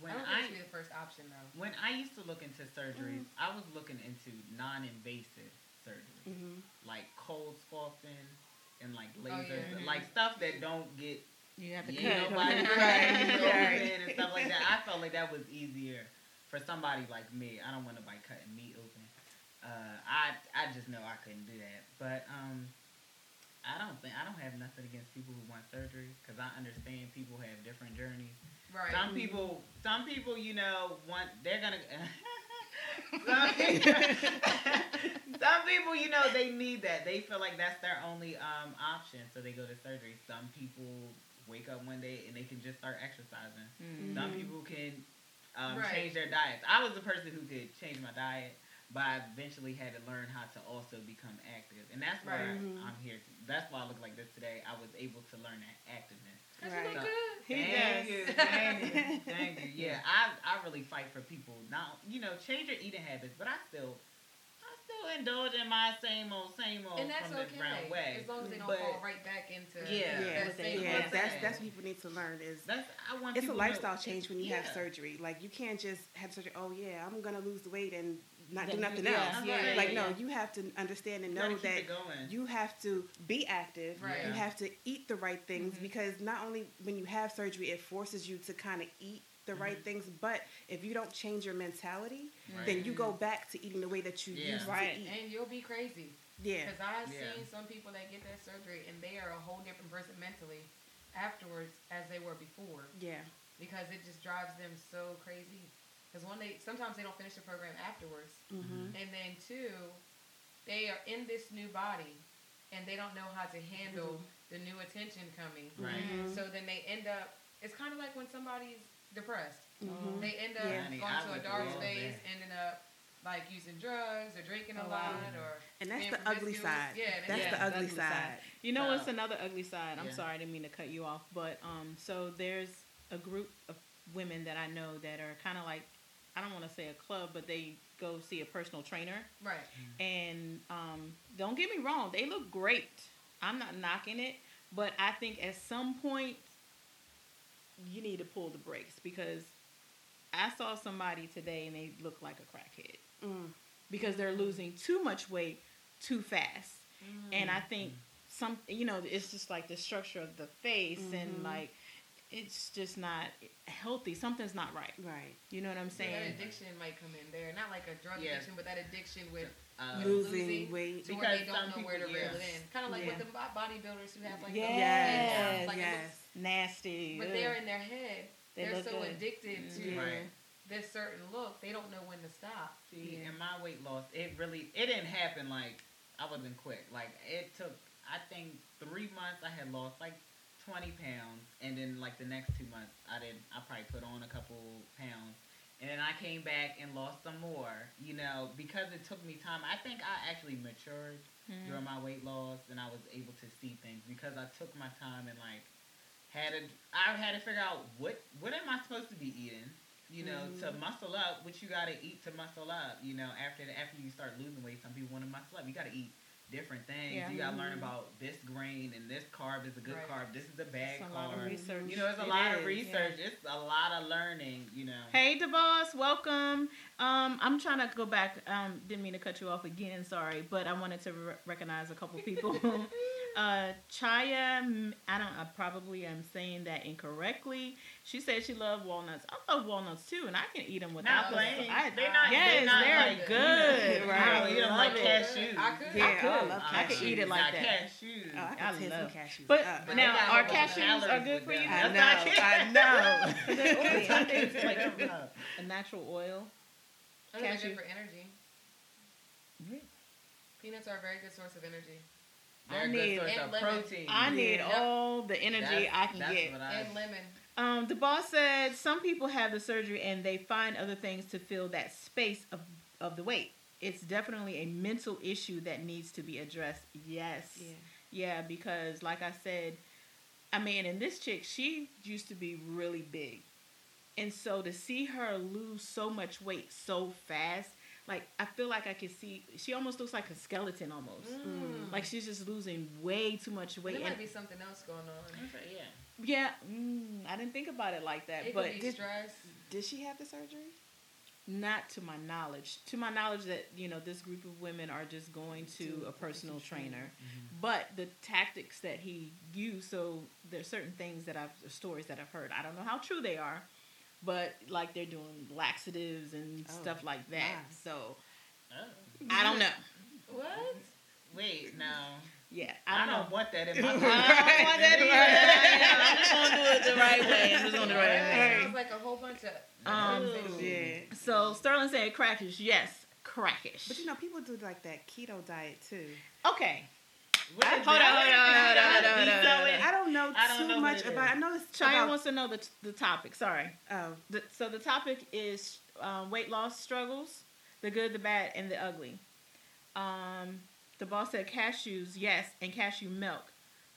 Speaker 2: when
Speaker 3: I don't
Speaker 2: I,
Speaker 3: think it should be the first option though.
Speaker 2: when I used to look into surgeries,
Speaker 3: Mm-hmm.
Speaker 2: I was looking into non-invasive surgery,
Speaker 4: Mm-hmm.
Speaker 2: like CoolSculpting and like
Speaker 3: Oh,
Speaker 2: lasers,
Speaker 3: yeah.
Speaker 1: Mhm.
Speaker 2: like stuff that don't get
Speaker 1: You have to
Speaker 2: you
Speaker 1: cut.
Speaker 2: know, body
Speaker 4: Right,
Speaker 2: right,
Speaker 4: right.
Speaker 2: and stuff like that. I felt like that was easier for somebody like me, I don't want to nobody cutting me open. Uh, I I just know I couldn't do that. But um, I don't think I don't have nothing against people who want surgery because I understand people have different journeys.
Speaker 3: Right.
Speaker 2: Some people, some people, you know, want they're gonna. some, people, some people, you know, they need that. They feel like that's their only um, option, so they go to surgery. Some people wake up one day and they can just start exercising.
Speaker 1: Mm.
Speaker 2: Some people can um,
Speaker 3: Right.
Speaker 2: change their diets. I was the person who could change my diet, but I eventually had to learn how to also become active, and that's why
Speaker 3: Right.
Speaker 4: Mhm.
Speaker 2: I'm here. To, that's why I look like this today. I was able to learn that activeness.
Speaker 3: Cause
Speaker 4: Right.
Speaker 3: you look
Speaker 2: So-
Speaker 3: good.
Speaker 1: He
Speaker 2: thank
Speaker 1: does.
Speaker 2: you, thank you, thank you. Yeah, I I really fight for people. Now you know, change your eating habits, but I still I still indulge in my same old same old
Speaker 3: And that's
Speaker 2: from the brown
Speaker 3: okay.
Speaker 2: way.
Speaker 3: As long as they don't
Speaker 2: But-
Speaker 3: fall right back into
Speaker 2: Yeah.
Speaker 4: Yeah,
Speaker 3: that same
Speaker 4: yeah,
Speaker 1: Yeah.
Speaker 4: that's that's what people need to learn is
Speaker 2: That's I want.
Speaker 4: it's a
Speaker 2: people to know-
Speaker 4: lifestyle change when you have surgery. Like you can't just have surgery. Oh yeah, I'm gonna lose the weight and not do
Speaker 1: Then you-
Speaker 4: nothing
Speaker 1: yeah,
Speaker 4: else.
Speaker 2: yeah,
Speaker 4: like
Speaker 2: yeah,
Speaker 4: no, you have to understand and know
Speaker 2: keep
Speaker 4: that you have to be active.
Speaker 3: Right.
Speaker 4: You have to eat the right things
Speaker 3: Mhm.
Speaker 4: because not only when you have surgery, it forces you to kind of eat the right
Speaker 2: Mhm.
Speaker 4: things, but if you don't change your mentality,
Speaker 2: Right.
Speaker 4: then you go back to eating the way that you
Speaker 2: Yeah.
Speaker 4: used
Speaker 1: Right.
Speaker 4: to eat.
Speaker 3: And you'll be crazy.
Speaker 4: Yeah.
Speaker 3: Because I've
Speaker 2: Yeah.
Speaker 3: seen some people that get that surgery and they are a whole different person mentally afterwards as they were before
Speaker 4: Yeah.
Speaker 3: because it just drives them so crazy. Because one they sometimes they don't finish the program afterwards,
Speaker 4: Mm-hmm.
Speaker 3: and then two, they are in this new body and they don't know how to handle the new attention coming.
Speaker 2: Right.
Speaker 4: Mhm.
Speaker 3: So then they end up. It's kind of like when somebody's depressed.
Speaker 4: Mhm.
Speaker 3: They end up
Speaker 4: Yeah.
Speaker 3: Going
Speaker 2: I
Speaker 3: to a dark space,
Speaker 2: that.
Speaker 3: ending up like using drugs or drinking a
Speaker 1: Oh,
Speaker 3: lot
Speaker 1: wow.
Speaker 3: or
Speaker 4: And that's the ugly side.
Speaker 3: Yeah, and
Speaker 4: That's
Speaker 3: yeah.
Speaker 4: the ugly
Speaker 1: ugly
Speaker 4: side.
Speaker 1: side. You know
Speaker 2: So-
Speaker 1: what's another ugly side? I'm
Speaker 2: Yeah.
Speaker 1: sorry, I didn't mean to cut you off, but um, so there's a group of women that I know that are kind of like, I don't want to say a club, but they go see a personal trainer,
Speaker 3: Right.
Speaker 1: and um, don't get me wrong, they look great. I'm not knocking it, but I think at some point you need to pull the brakes because I saw somebody today and they look like a crackhead
Speaker 4: Mm.
Speaker 1: because they're losing too much weight too fast. And I think some, you know, it's just like the structure of the face and
Speaker 4: Mhm.
Speaker 1: like it's just not healthy. Something's not right.
Speaker 4: Right.
Speaker 1: You know what I'm
Speaker 3: that
Speaker 1: saying?
Speaker 3: addiction might come in there. Not like a drug
Speaker 2: Yeah.
Speaker 3: addiction, but that addiction with
Speaker 2: Uh,
Speaker 3: you
Speaker 4: Losing
Speaker 3: losing
Speaker 4: weight.
Speaker 3: to where they don't
Speaker 2: some
Speaker 3: know where to
Speaker 2: people-
Speaker 3: reel it in. Kind of like
Speaker 4: Yeah.
Speaker 3: with the bodybuilders who have like
Speaker 1: Yes,
Speaker 3: those
Speaker 4: Yes.
Speaker 3: like
Speaker 4: yes.
Speaker 3: looks-
Speaker 1: Nasty.
Speaker 3: but
Speaker 1: ugh.
Speaker 3: they're in their head.
Speaker 1: They
Speaker 3: They are so
Speaker 1: good.
Speaker 3: addicted to
Speaker 1: Mhm.
Speaker 2: Right.
Speaker 3: this certain look, they don't know when to stop.
Speaker 2: See,
Speaker 1: Yeah.
Speaker 2: and my weight loss, it really, it didn't happen like I wasn't quick. Like it took, I think three months I had lost like twenty pounds, and then like the next two months I did, I probably put on a couple pounds, and then I came back and lost some more. You know, because it took me time. I think I actually matured
Speaker 1: Mhm.
Speaker 2: during my weight loss, and I was able to see things because I took my time and like had to. I had to figure out what what am I supposed to be eating. You know, to
Speaker 4: Mhm.
Speaker 2: muscle up, what you got to eat to muscle up. You know, after the, after you start losing weight, some people want to muscle up. You got to eat different things.
Speaker 1: Yeah.
Speaker 2: You got to learn
Speaker 4: Mhm.
Speaker 2: about this grain and this carb is a good
Speaker 3: Right.
Speaker 2: carb. This is a bad
Speaker 1: It's a lot of
Speaker 2: carb.
Speaker 1: research.
Speaker 2: You know, it's a
Speaker 4: It
Speaker 2: lot
Speaker 4: is,
Speaker 2: of research. It's a lot of learning. You know.
Speaker 1: Hey, DeBoss, welcome. Um, I'm trying to go back. Um, didn't mean to cut you off again. Sorry, but I wanted to re- recognize a couple people. uh, Chaya, mm, I don't. I probably am saying that incorrectly. She said she loved walnuts. I love walnuts too, and I can eat them without
Speaker 2: Not
Speaker 1: them.
Speaker 2: plain.
Speaker 1: I,
Speaker 2: They're not-
Speaker 1: Yes,
Speaker 2: they're not
Speaker 1: they're
Speaker 2: like-
Speaker 1: good.
Speaker 4: Right.
Speaker 1: I
Speaker 2: I eat them like
Speaker 1: it.
Speaker 2: cashews.
Speaker 3: I could.
Speaker 4: Yeah,
Speaker 1: I
Speaker 4: I
Speaker 1: could.
Speaker 4: love
Speaker 1: I could eat it like that.
Speaker 2: Cashews.
Speaker 4: Oh, I
Speaker 1: I
Speaker 4: taste
Speaker 1: love-
Speaker 4: cashews.
Speaker 1: But
Speaker 4: up.
Speaker 2: But
Speaker 1: now,
Speaker 2: they
Speaker 1: are
Speaker 2: a bunch of
Speaker 1: cashews are good for you?
Speaker 2: them.
Speaker 4: I know, I know.
Speaker 1: They're oily. I think it's like a, a natural oil.
Speaker 3: I think they're
Speaker 1: Cashew.
Speaker 3: good for energy. Peanuts are a very good source of energy.
Speaker 2: They're
Speaker 1: I
Speaker 2: a
Speaker 1: need-
Speaker 2: good source
Speaker 3: and
Speaker 2: of
Speaker 3: lemon.
Speaker 2: protein.
Speaker 1: I need
Speaker 3: Yeah.
Speaker 1: all the energy
Speaker 2: That's-
Speaker 1: I can
Speaker 2: that's
Speaker 1: get.
Speaker 2: what I-
Speaker 3: And lemon.
Speaker 1: Um, the boss said some people have the surgery and they find other things to fill that space of, of the weight. It's definitely a mental issue that needs to be addressed. Yes.
Speaker 4: Yeah.
Speaker 1: Yeah, because like I said, I mean, and this chick, she used to be really big. And so to see her lose so much weight so fast, like I feel like I could see she almost looks like a skeleton almost.
Speaker 3: Mm.
Speaker 1: Like she's just losing way too much weight.
Speaker 3: there
Speaker 1: And-
Speaker 3: might be something else going on.
Speaker 2: Yeah.
Speaker 1: yeah, mm, I didn't think about it like that,
Speaker 3: It
Speaker 1: but
Speaker 3: could be
Speaker 4: did-
Speaker 3: stress.
Speaker 4: Did she have the surgery?
Speaker 1: not to my knowledge. To my knowledge, that you know this group of women are just going to
Speaker 4: To
Speaker 1: a personal trainer,
Speaker 2: Mm-hmm.
Speaker 1: but the tactics that he used. So there's certain things that I've stories that I've heard. I don't know how true they are, but like they're doing laxatives and
Speaker 4: Oh,
Speaker 1: stuff like that.
Speaker 4: nice.
Speaker 1: So
Speaker 2: Oh.
Speaker 1: I don't know.
Speaker 3: What?
Speaker 2: Wait, no.
Speaker 1: Yeah,
Speaker 2: I
Speaker 1: I don't
Speaker 2: don't
Speaker 1: know.
Speaker 2: want that in my
Speaker 1: I don't want that either. I'm just gonna do it the right way. I'm just gonna do it the right
Speaker 3: That
Speaker 1: way.
Speaker 3: sounds like a whole bunch of.
Speaker 1: Um,
Speaker 4: Yeah.
Speaker 1: So Sterling said crackish. Yes, crackish.
Speaker 4: But you know, people do like that keto diet too.
Speaker 1: okay,
Speaker 2: What
Speaker 1: Hold on, hold on, hold on, hold on,
Speaker 2: Detail
Speaker 1: hold on.
Speaker 2: it.
Speaker 4: I don't know
Speaker 2: I don't
Speaker 4: too
Speaker 2: know
Speaker 4: much
Speaker 2: it
Speaker 4: about.
Speaker 2: is.
Speaker 4: I know it's
Speaker 1: Cheyenne
Speaker 4: about.
Speaker 1: wants to know the the topic. Sorry.
Speaker 4: oh,
Speaker 1: The, so the topic is um, weight loss struggles, the good, the bad, and the ugly. Um, the boss said cashews, yes, and cashew milk.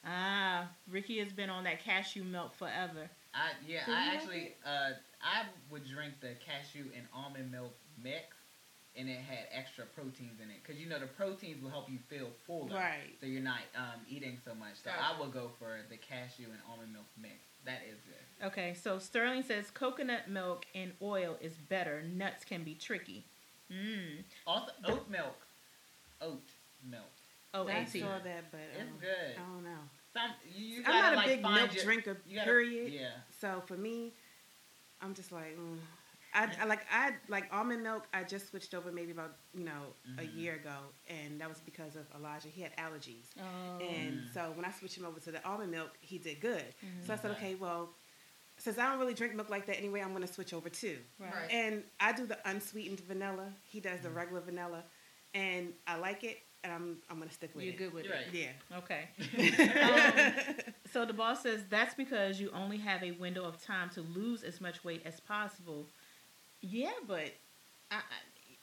Speaker 1: Ah, Ricky has been on that cashew milk forever.
Speaker 2: I yeah,
Speaker 3: Do you
Speaker 2: I
Speaker 3: like
Speaker 2: actually uh I would drink the cashew and almond milk mix and it had extra proteins in it cuz you know the proteins will help you feel fuller.
Speaker 4: right.
Speaker 2: So you're not um, eating so much. So
Speaker 3: Gotcha.
Speaker 2: I will go for the cashew and almond milk mix. That is good.
Speaker 1: Okay, so Sterling says coconut milk and oil is better. Nuts can be tricky. Mmm.
Speaker 2: Also oat milk. Oat milk.
Speaker 1: Oh,
Speaker 4: I saw that, but
Speaker 2: It's
Speaker 4: um,
Speaker 2: good.
Speaker 4: I don't know.
Speaker 2: Some you, you
Speaker 4: I'm not a
Speaker 2: like,
Speaker 4: big milk
Speaker 2: your-
Speaker 4: drinker.
Speaker 2: gotta-
Speaker 4: period.
Speaker 2: Yeah.
Speaker 4: So for me, I'm just like, mm. I, I like I like almond milk. I just switched over maybe about you know a
Speaker 2: Mhm.
Speaker 4: year ago, and that was because of Elijah. He had allergies,
Speaker 1: Oh.
Speaker 4: and
Speaker 2: Mm.
Speaker 4: so when I switched him over to the almond milk, he did good. So I said,
Speaker 2: Okay.
Speaker 4: okay, well, since I don't really drink milk like that anyway, I'm going to switch over too.
Speaker 3: Right.
Speaker 4: And I do the unsweetened vanilla. He does the
Speaker 2: Mhm.
Speaker 4: regular vanilla, and I like it, and I'm I'm going to stick with it.
Speaker 1: You're good with
Speaker 2: You're
Speaker 1: it.
Speaker 2: right.
Speaker 4: Yeah.
Speaker 1: Okay. Um, so the boss says that's because you only have a window of time to lose as much weight as possible. Yeah, but I I,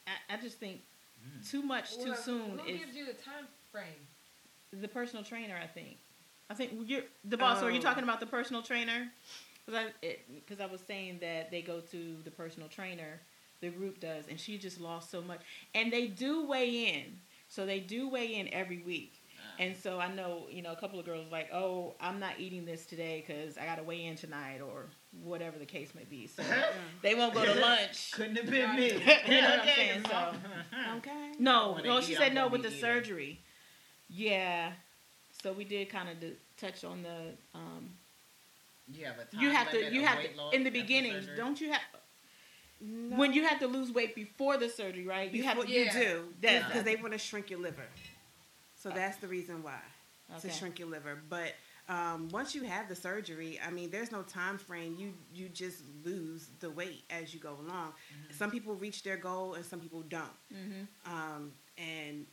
Speaker 1: I- I just think
Speaker 2: Mm.
Speaker 1: too much too
Speaker 3: Well,
Speaker 1: soon
Speaker 3: Who
Speaker 1: is
Speaker 3: gives you the time frame?
Speaker 1: the personal trainer. I think. I think you're the boss. Are you
Speaker 4: Oh.
Speaker 1: talking about the personal trainer? Because I because I was saying that they go to the personal trainer. The group does, and she just lost so much. And they do weigh in, so they do weigh in every week. And so I know, you know, a couple of girls like, oh, I'm not eating this today because I got to weigh in tonight or whatever the case may be. So they won't go to lunch.
Speaker 2: couldn't have been me.
Speaker 1: You know what I'm
Speaker 2: Okay,
Speaker 1: saying?
Speaker 2: Mom.
Speaker 4: okay.
Speaker 1: No, no, she
Speaker 2: eat,
Speaker 1: said
Speaker 2: I'm
Speaker 1: no with the
Speaker 2: eating.
Speaker 1: surgery. Yeah. So we did kind of touch on the. Um,
Speaker 2: You have a time
Speaker 1: you have to. You have to in the
Speaker 2: after
Speaker 1: beginning.
Speaker 2: surgery?
Speaker 1: Don't you have
Speaker 4: No.
Speaker 1: when you have to lose weight before the surgery, right? You have
Speaker 4: Before-
Speaker 1: to.
Speaker 4: you do
Speaker 1: That's-
Speaker 4: because they want to shrink your liver. So that's the reason why
Speaker 1: Okay.
Speaker 4: to shrink your liver. But um, once you have the surgery, I mean, there's no time frame. You you just lose the weight as you go along.
Speaker 2: Mhm.
Speaker 4: Some people reach their goal and some people don't.
Speaker 1: hmm
Speaker 4: Um, and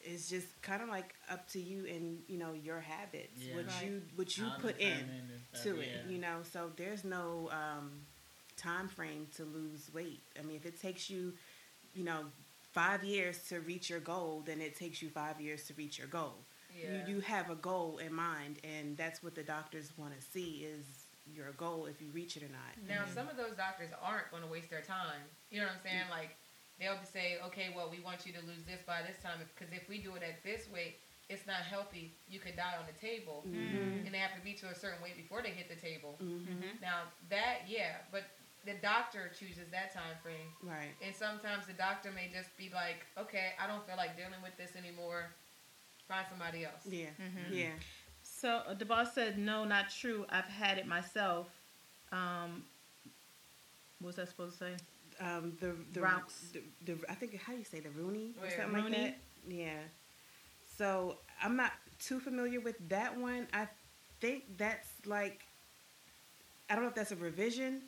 Speaker 4: it's just kind of like up to you and you know your habits,
Speaker 2: Yeah.
Speaker 4: what
Speaker 1: Right.
Speaker 4: you what you
Speaker 2: How
Speaker 4: put in
Speaker 2: determined and stuff,
Speaker 4: to it,
Speaker 2: yeah.
Speaker 4: you know. So there's no um, time frame to lose weight. I mean, if it takes you, you know, five years to reach your goal, then it takes you five years to reach your goal.
Speaker 3: Yeah.
Speaker 4: You you have a goal in mind, and that's what the doctors want to see is your goal if you reach it or not.
Speaker 3: Now,
Speaker 1: Mhm.
Speaker 3: some of those doctors aren't going to waste their time. You know what I'm saying?
Speaker 1: Mm.
Speaker 3: Like, they'll just say, okay, well, we want you to lose this by this time because if we do it at this weight, it's not healthy. You could die on the table.
Speaker 4: Mhm.
Speaker 3: And they have to be to a certain weight before they hit the table.
Speaker 4: Mhm.
Speaker 3: Now, that, yeah, but the doctor chooses that time frame.
Speaker 4: Right.
Speaker 3: And sometimes the doctor may just be like, okay, I don't feel like dealing with this anymore. Find somebody else.
Speaker 4: Yeah.
Speaker 1: Mhm.
Speaker 4: Yeah.
Speaker 1: So uh, the boss said, "No, not true. I've had it myself." Um, what was that supposed to say?
Speaker 4: um, the the, the the I think how do you say the Rooney or something
Speaker 1: Rooney.
Speaker 4: like that. Yeah. So I'm not too familiar with that one. I think that's like I don't know if that's a revision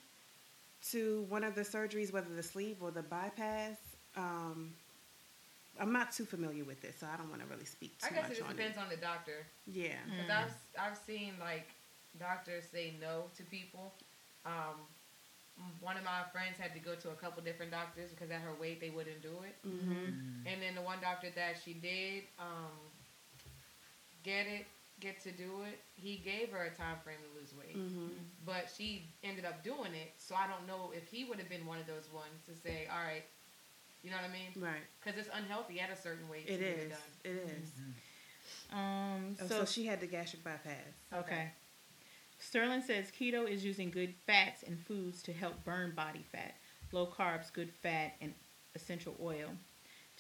Speaker 4: to one of the surgeries, whether the sleeve or the bypass. Um, I'm not too familiar with it, so I don't want to really speak too much on
Speaker 3: it. I
Speaker 4: guess it
Speaker 3: depends
Speaker 4: it.
Speaker 3: on the doctor.
Speaker 4: Yeah.
Speaker 3: Because
Speaker 1: Mm.
Speaker 3: I've I've seen like doctors say no to people. Um, one of my friends had to go to a couple different doctors because at her weight they wouldn't do it.
Speaker 4: Mm-hmm.
Speaker 2: Mm.
Speaker 3: And then the one doctor that she did um, get it, get to do it, he gave her a time frame to lose weight.
Speaker 4: Mm-hmm.
Speaker 3: But she ended up doing it, so I don't know if he would have been one of those ones to say, "All right," you know what I mean?
Speaker 4: Right.
Speaker 3: Because it's unhealthy at a certain weight. to
Speaker 4: It
Speaker 3: get
Speaker 4: is.
Speaker 3: done.
Speaker 4: It is.
Speaker 2: Mhm.
Speaker 1: Um,
Speaker 4: Oh,
Speaker 1: so,
Speaker 4: so she had the gastric bypass.
Speaker 1: okay. Sterling says keto is using good fats and foods to help burn body fat. Low carbs, good fat, and essential oil.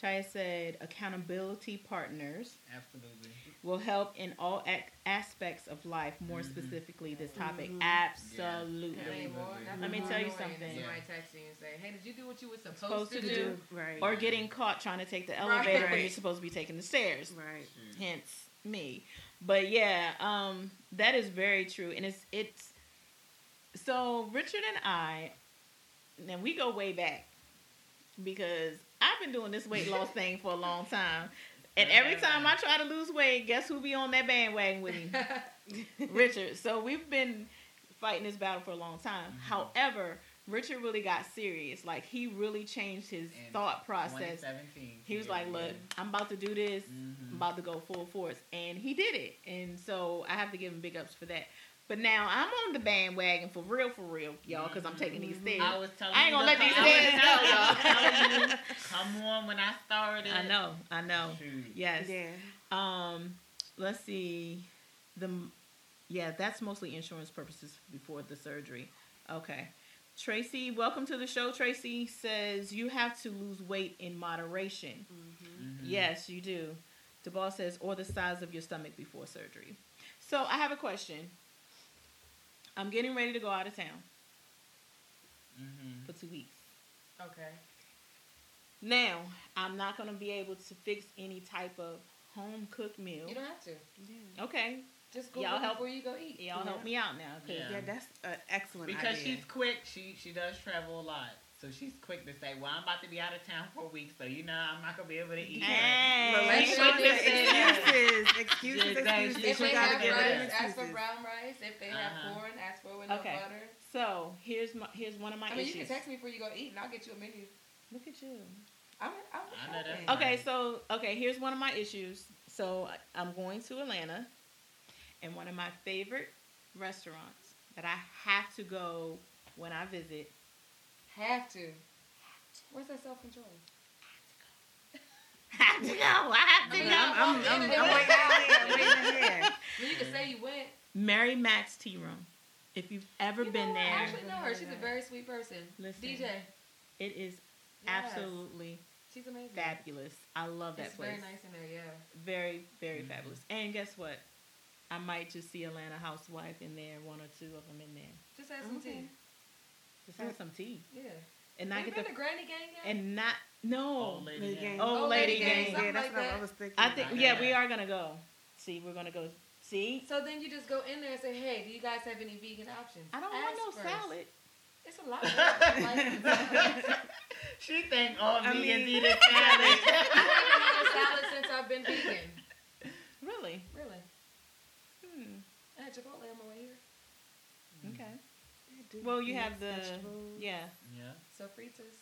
Speaker 1: Chaya said accountability partners
Speaker 2: Absolutely.
Speaker 1: will help in all ac- aspects of life. More
Speaker 2: Mhm.
Speaker 1: specifically, this topic.
Speaker 4: Mhm.
Speaker 1: Absolutely.
Speaker 2: Yeah.
Speaker 3: Anymore. That's
Speaker 1: Let me tell you
Speaker 3: annoying than
Speaker 1: something.
Speaker 3: Somebody text you and say, "Hey, did you do what you were supposed,
Speaker 1: Supposed
Speaker 3: to,
Speaker 1: to
Speaker 3: do?"
Speaker 1: do.
Speaker 4: Right.
Speaker 1: Or getting caught trying to take the
Speaker 3: Right.
Speaker 1: elevator when you're supposed to be taking the stairs.
Speaker 4: Right.
Speaker 2: Shoot.
Speaker 1: hence me but yeah um that is very true and it's it's so richard and i and we go way back because i've been doing this weight loss thing for a long time and every time i try to lose weight guess who be on that bandwagon with me richard so we've been fighting this battle for a long time
Speaker 2: Mhm.
Speaker 1: however richard really got serious like he really changed his
Speaker 2: In
Speaker 1: thought process he was
Speaker 2: Yeah,
Speaker 1: like look i'm about to do this
Speaker 2: Mhm.
Speaker 1: I'm about to go full force. And he did it. And so I have to give him big ups for that. But now I'm on the bandwagon for real, for real, y'all, because I'm taking these stairs.
Speaker 2: I was telling
Speaker 1: I ain't
Speaker 2: you
Speaker 1: gonna
Speaker 2: to
Speaker 1: let these
Speaker 2: come- I
Speaker 1: stairs go, y'all.
Speaker 2: telling you, Come on when I started.
Speaker 1: I know, I know.
Speaker 2: Shoot.
Speaker 1: Yes.
Speaker 4: Yeah.
Speaker 1: Um, let's see. The yeah, that's mostly insurance purposes before the surgery. Okay. Tracy, welcome to the show. Tracy says you have to lose weight in moderation.
Speaker 4: Mm-hmm.
Speaker 2: Mhm.
Speaker 1: Yes, you do. DeBall says, or the size of your stomach before surgery. So I have a question. I'm getting ready to go out of town
Speaker 2: Mhm.
Speaker 1: for two weeks.
Speaker 3: okay.
Speaker 1: Now, I'm not going to be able to fix any type of home cooked meal.
Speaker 3: You don't have to.
Speaker 4: Yeah.
Speaker 1: Okay,
Speaker 3: Just go
Speaker 1: Y'all help-
Speaker 3: before you go eat.
Speaker 1: y'all help me out now. 'cause-
Speaker 2: Yeah.
Speaker 4: Yeah, that's an excellent
Speaker 2: Because
Speaker 4: idea.
Speaker 2: she's quick. She she does travel a lot. So she's quick to say, "Well, I'm about to be out of town for a week, so you know I'm not gonna be able to eat."
Speaker 1: Hey.
Speaker 4: But let's
Speaker 3: Hey,
Speaker 4: show
Speaker 3: she
Speaker 4: the
Speaker 3: did say that.
Speaker 4: excuses. Excuses, excuses.
Speaker 3: If they have rice, ask for brown rice. If they have
Speaker 2: Uh-huh.
Speaker 3: corn, ask for it with no
Speaker 1: Okay.
Speaker 3: butter.
Speaker 1: So here's my here's one of my
Speaker 3: I mean, you
Speaker 1: issues.
Speaker 3: can text me before you go eat, and I'll get you a menu.
Speaker 1: Look at you.
Speaker 3: I'm, I'm
Speaker 2: I know that's. Okay.
Speaker 1: Okay, so okay, here's one of my issues. So I'm going to Atlanta, and one of my favorite restaurants that I have to go when I visit.
Speaker 3: Have to. Where's that self control?
Speaker 1: Have to go. I have to
Speaker 3: No,
Speaker 1: go.
Speaker 4: I'm, I'm, I'm, I'm waiting out here. I'm waiting here.
Speaker 3: You can say you went.
Speaker 1: Mary Mac's Tea Room. If you've ever
Speaker 3: You
Speaker 1: been
Speaker 3: know what? I
Speaker 1: there,
Speaker 3: actually know her. She's a very sweet person.
Speaker 1: Listen.
Speaker 3: DJ.
Speaker 1: it is
Speaker 3: Yes.
Speaker 1: absolutely
Speaker 3: She's amazing.
Speaker 1: fabulous. I love that
Speaker 3: It's
Speaker 1: place.
Speaker 3: very nice in there, yeah.
Speaker 1: Very, very
Speaker 2: Mhm.
Speaker 1: fabulous. And guess what? I might just see Atlanta Housewife in there, one or two of them in there.
Speaker 3: Just have some
Speaker 4: Okay.
Speaker 3: tea.
Speaker 1: Just have some tea
Speaker 3: Yeah.
Speaker 1: and not
Speaker 3: Have
Speaker 1: get
Speaker 3: been
Speaker 1: the
Speaker 3: Granny Gang yet?
Speaker 1: and not no.
Speaker 2: Old lady
Speaker 4: Lady
Speaker 2: gang.
Speaker 4: gang.
Speaker 1: Old
Speaker 3: Old
Speaker 1: lady
Speaker 3: lady
Speaker 1: gang.
Speaker 3: gang.
Speaker 4: Yeah, that's
Speaker 3: like
Speaker 4: what I was thinking.
Speaker 1: I think
Speaker 2: Okay.
Speaker 1: yeah, we are gonna go. See, we're gonna go. See,
Speaker 3: so then you just go in there and say, hey, do you guys have any vegan options?
Speaker 1: I don't
Speaker 3: Ask
Speaker 1: want no
Speaker 3: first.
Speaker 1: salad.
Speaker 3: It's a lot. Like,
Speaker 2: she think all
Speaker 4: I
Speaker 2: vegans
Speaker 4: mean-
Speaker 2: eat a salad.
Speaker 3: I haven't had a salad since I've been vegan.
Speaker 1: Really?
Speaker 3: Really.
Speaker 1: Hmm.
Speaker 3: I had Chipotle on my way here.
Speaker 1: Okay.
Speaker 4: Yeah, do
Speaker 1: Well, you have the
Speaker 4: vegetables.
Speaker 1: yeah.
Speaker 2: yeah.
Speaker 3: Sofritas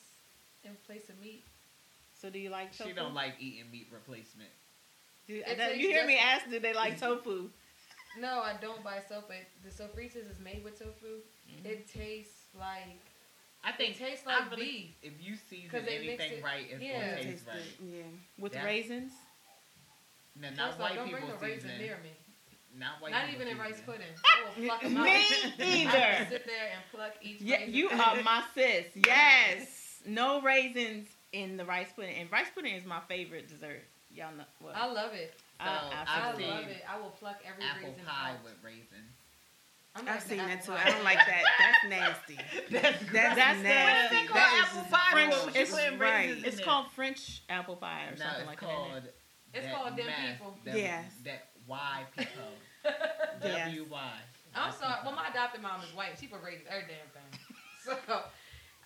Speaker 3: in place of meat.
Speaker 1: So do you like tofu?
Speaker 2: She don't like eating meat replacement.
Speaker 1: Do, that- you hear me ask? Do they like tofu?
Speaker 3: No, I don't buy sofa. The sofritas is made with tofu.
Speaker 1: Mm-hmm.
Speaker 3: It tastes like
Speaker 2: I think
Speaker 3: it tastes like
Speaker 2: really-
Speaker 3: beef.
Speaker 2: If you season anything
Speaker 3: it-
Speaker 2: right, it's
Speaker 3: yeah.
Speaker 2: gonna taste
Speaker 4: tastes
Speaker 2: right.
Speaker 4: good. Yeah.
Speaker 1: With
Speaker 2: Yeah.
Speaker 1: raisins?
Speaker 2: No,
Speaker 3: First
Speaker 2: not
Speaker 3: off,
Speaker 2: white
Speaker 3: don't
Speaker 2: people
Speaker 3: bring no raisin near me.
Speaker 2: Not white
Speaker 3: Not even in rice pudding. I will pluck them out.
Speaker 1: Me
Speaker 3: I
Speaker 1: either.
Speaker 3: will sit there and pluck each
Speaker 1: Yeah,
Speaker 3: raisin.
Speaker 1: you are my sis. Yes. No raisins in the rice pudding. And rice pudding is my favorite dessert. Y'all know what?
Speaker 3: I love it.
Speaker 2: So,
Speaker 1: I
Speaker 3: I love it. I will pluck every
Speaker 2: Apple
Speaker 3: raisin
Speaker 2: pie
Speaker 3: out.
Speaker 2: with raisins.
Speaker 3: I'm
Speaker 4: I've seen that too.
Speaker 3: pie.
Speaker 4: I don't like that. That's nasty.
Speaker 2: That's
Speaker 4: That's,
Speaker 1: That's the-
Speaker 4: nasty.
Speaker 2: What is it
Speaker 4: That
Speaker 2: called?
Speaker 4: is
Speaker 2: Apple
Speaker 4: just
Speaker 2: pie
Speaker 1: French-
Speaker 2: with-
Speaker 1: it's-
Speaker 4: right.
Speaker 2: raisins in
Speaker 1: It's called French apple pie or
Speaker 2: no,
Speaker 1: something
Speaker 2: it's
Speaker 1: like
Speaker 2: called
Speaker 1: that.
Speaker 3: It's
Speaker 2: that
Speaker 3: called them
Speaker 2: mess,
Speaker 3: people.
Speaker 2: That,
Speaker 4: Yes.
Speaker 2: That Y people.
Speaker 4: Yes.
Speaker 2: W Y.
Speaker 3: I'm sorry. Well, my adopted mom is white. She put raisins every damn thing. So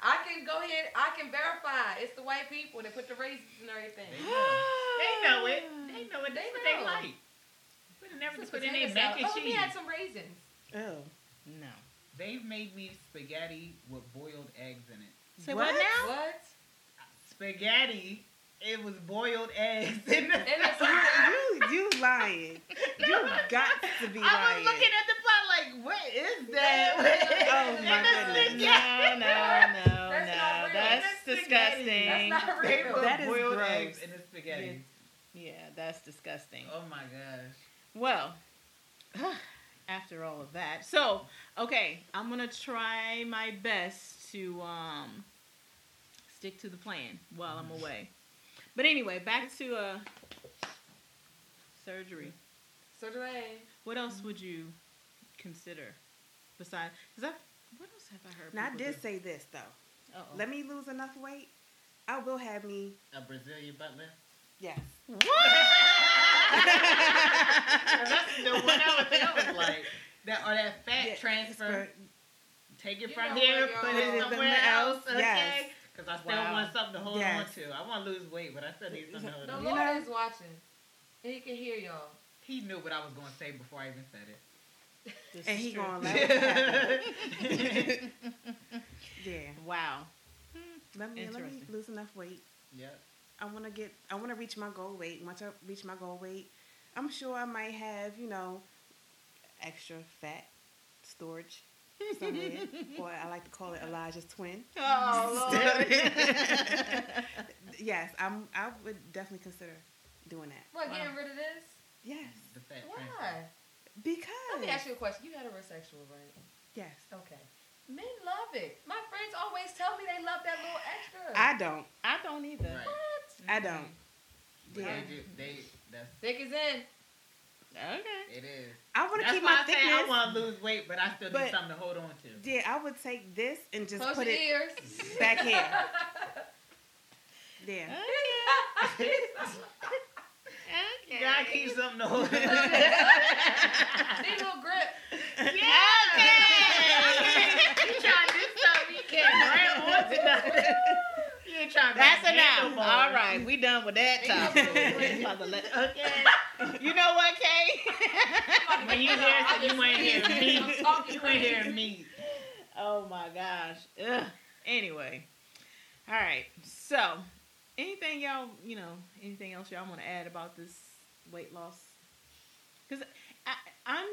Speaker 3: I can go ahead. I can verify. It's the white people that put the raisins and everything.
Speaker 2: They They know it. They know it.
Speaker 3: They
Speaker 2: know. what they
Speaker 3: know.
Speaker 2: like. But they never
Speaker 3: This
Speaker 2: put
Speaker 3: is
Speaker 2: in
Speaker 3: potato
Speaker 2: their mac
Speaker 3: salad.
Speaker 2: and
Speaker 3: Oh, let me
Speaker 2: cheese.
Speaker 3: some raisins.
Speaker 4: Oh.
Speaker 1: No.
Speaker 2: They've made me spaghetti with boiled eggs in it.
Speaker 1: Say what,
Speaker 4: What?
Speaker 1: now?
Speaker 3: What?
Speaker 2: Spaghetti. It was boiled eggs in the.
Speaker 3: And it's
Speaker 4: you you lying. You got to be
Speaker 2: I was looking at the pot like, what is that?
Speaker 4: Oh, my goodness.
Speaker 1: No, no, no,
Speaker 3: That's
Speaker 1: no. That's
Speaker 2: That's
Speaker 1: disgusting.
Speaker 3: That's not real.
Speaker 4: That is
Speaker 2: boiled
Speaker 4: gross.
Speaker 2: eggs in the spaghetti.
Speaker 1: Yeah, that's disgusting.
Speaker 2: Oh my gosh.
Speaker 1: Well, after all of that, so okay, I'm gonna try my best to um stick to the plan while I'm away. But anyway, back to uh, surgery.
Speaker 3: Surgery.
Speaker 1: What else would you consider besides? Cause I, what else have I heard?
Speaker 4: Now I did
Speaker 1: do?
Speaker 4: say this though.
Speaker 1: Uh-oh.
Speaker 4: Let me lose enough weight. I will have me.
Speaker 2: A Brazilian butt lift.
Speaker 4: Yes.
Speaker 1: What?
Speaker 2: That's the one I was, I was like that or that fat
Speaker 4: Yeah,
Speaker 2: transfer. Take it
Speaker 3: You
Speaker 2: from here,
Speaker 3: what,
Speaker 2: put it somewhere
Speaker 4: somewhere
Speaker 2: else.
Speaker 4: else,
Speaker 2: Okay.
Speaker 4: yes.
Speaker 2: Because I still
Speaker 1: Wow.
Speaker 2: want something to hold
Speaker 4: Yes.
Speaker 2: on to. I want to lose weight, but I still need something to hold
Speaker 3: The
Speaker 2: on
Speaker 4: You
Speaker 2: to.
Speaker 3: Lord
Speaker 4: know-
Speaker 3: is watching. And he can hear y'all.
Speaker 2: He knew what I was going to say before I even said it.
Speaker 1: This
Speaker 4: And he gonna let it happen. Yeah.
Speaker 1: Wow.
Speaker 4: Let me let me lose enough weight.
Speaker 2: yep.
Speaker 4: I want to get. I want to reach my goal weight. Once I reach my goal weight, I'm sure I might have you know extra fat storage somewhere, or I like to call it Elijah's twin.
Speaker 1: Oh Lord.
Speaker 4: yes, I'm. I would definitely consider doing that.
Speaker 3: What,
Speaker 1: Wow.
Speaker 3: getting rid of this?
Speaker 4: Yes,
Speaker 2: The fat transfer.
Speaker 3: Why?
Speaker 4: because
Speaker 3: Let me ask you a question. You heterosexual, right?
Speaker 4: yes,
Speaker 3: Okay. Men love it. My friends always tell me they love that little extra.
Speaker 4: I don't.
Speaker 1: I don't either.
Speaker 2: Right.
Speaker 3: what?
Speaker 4: I don't. Yeah.
Speaker 2: They, do, they, that's,
Speaker 3: Thick is in.
Speaker 1: Okay.
Speaker 2: it is.
Speaker 4: I want to keep
Speaker 2: why
Speaker 4: my
Speaker 2: I say I want to lose weight, but I still need something to hold on to.
Speaker 4: Yeah, I would take this and just
Speaker 3: Close
Speaker 4: put it
Speaker 3: ears.
Speaker 4: back here. yeah.
Speaker 1: Okay.
Speaker 2: You gotta keep something to hold on to.
Speaker 3: Need a little grip.
Speaker 2: You trying to do something you can't grab onto nothing. You ain't trying
Speaker 1: That's enough. All right, we done with that topic. About to let- okay. You know what, Kay?
Speaker 2: When you hear it, you ain't hear me. You ain't hear me.
Speaker 1: oh my gosh. Ugh. Anyway, all right. So, anything y'all, you know, anything else y'all want to add about this weight loss? Because I, I'm,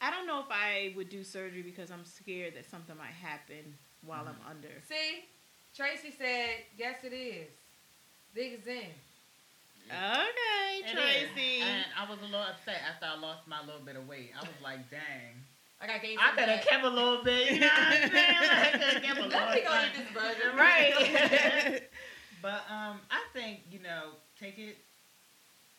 Speaker 1: I don't know if I would do surgery because I'm scared that something might happen while I'm mm. under.
Speaker 3: See, Tracy said, yes, it is. Big is in.
Speaker 1: Okay,
Speaker 2: It is.
Speaker 1: Tracy.
Speaker 2: And I was a little upset after I lost my little bit of weight. I was like, dang.
Speaker 3: I got gained
Speaker 2: I
Speaker 3: some
Speaker 2: could have kept a little bit. You know what I'm saying? I could have kept a
Speaker 3: Let me
Speaker 2: little
Speaker 3: go eat this burger.
Speaker 2: Right. but um, I think you know, take it.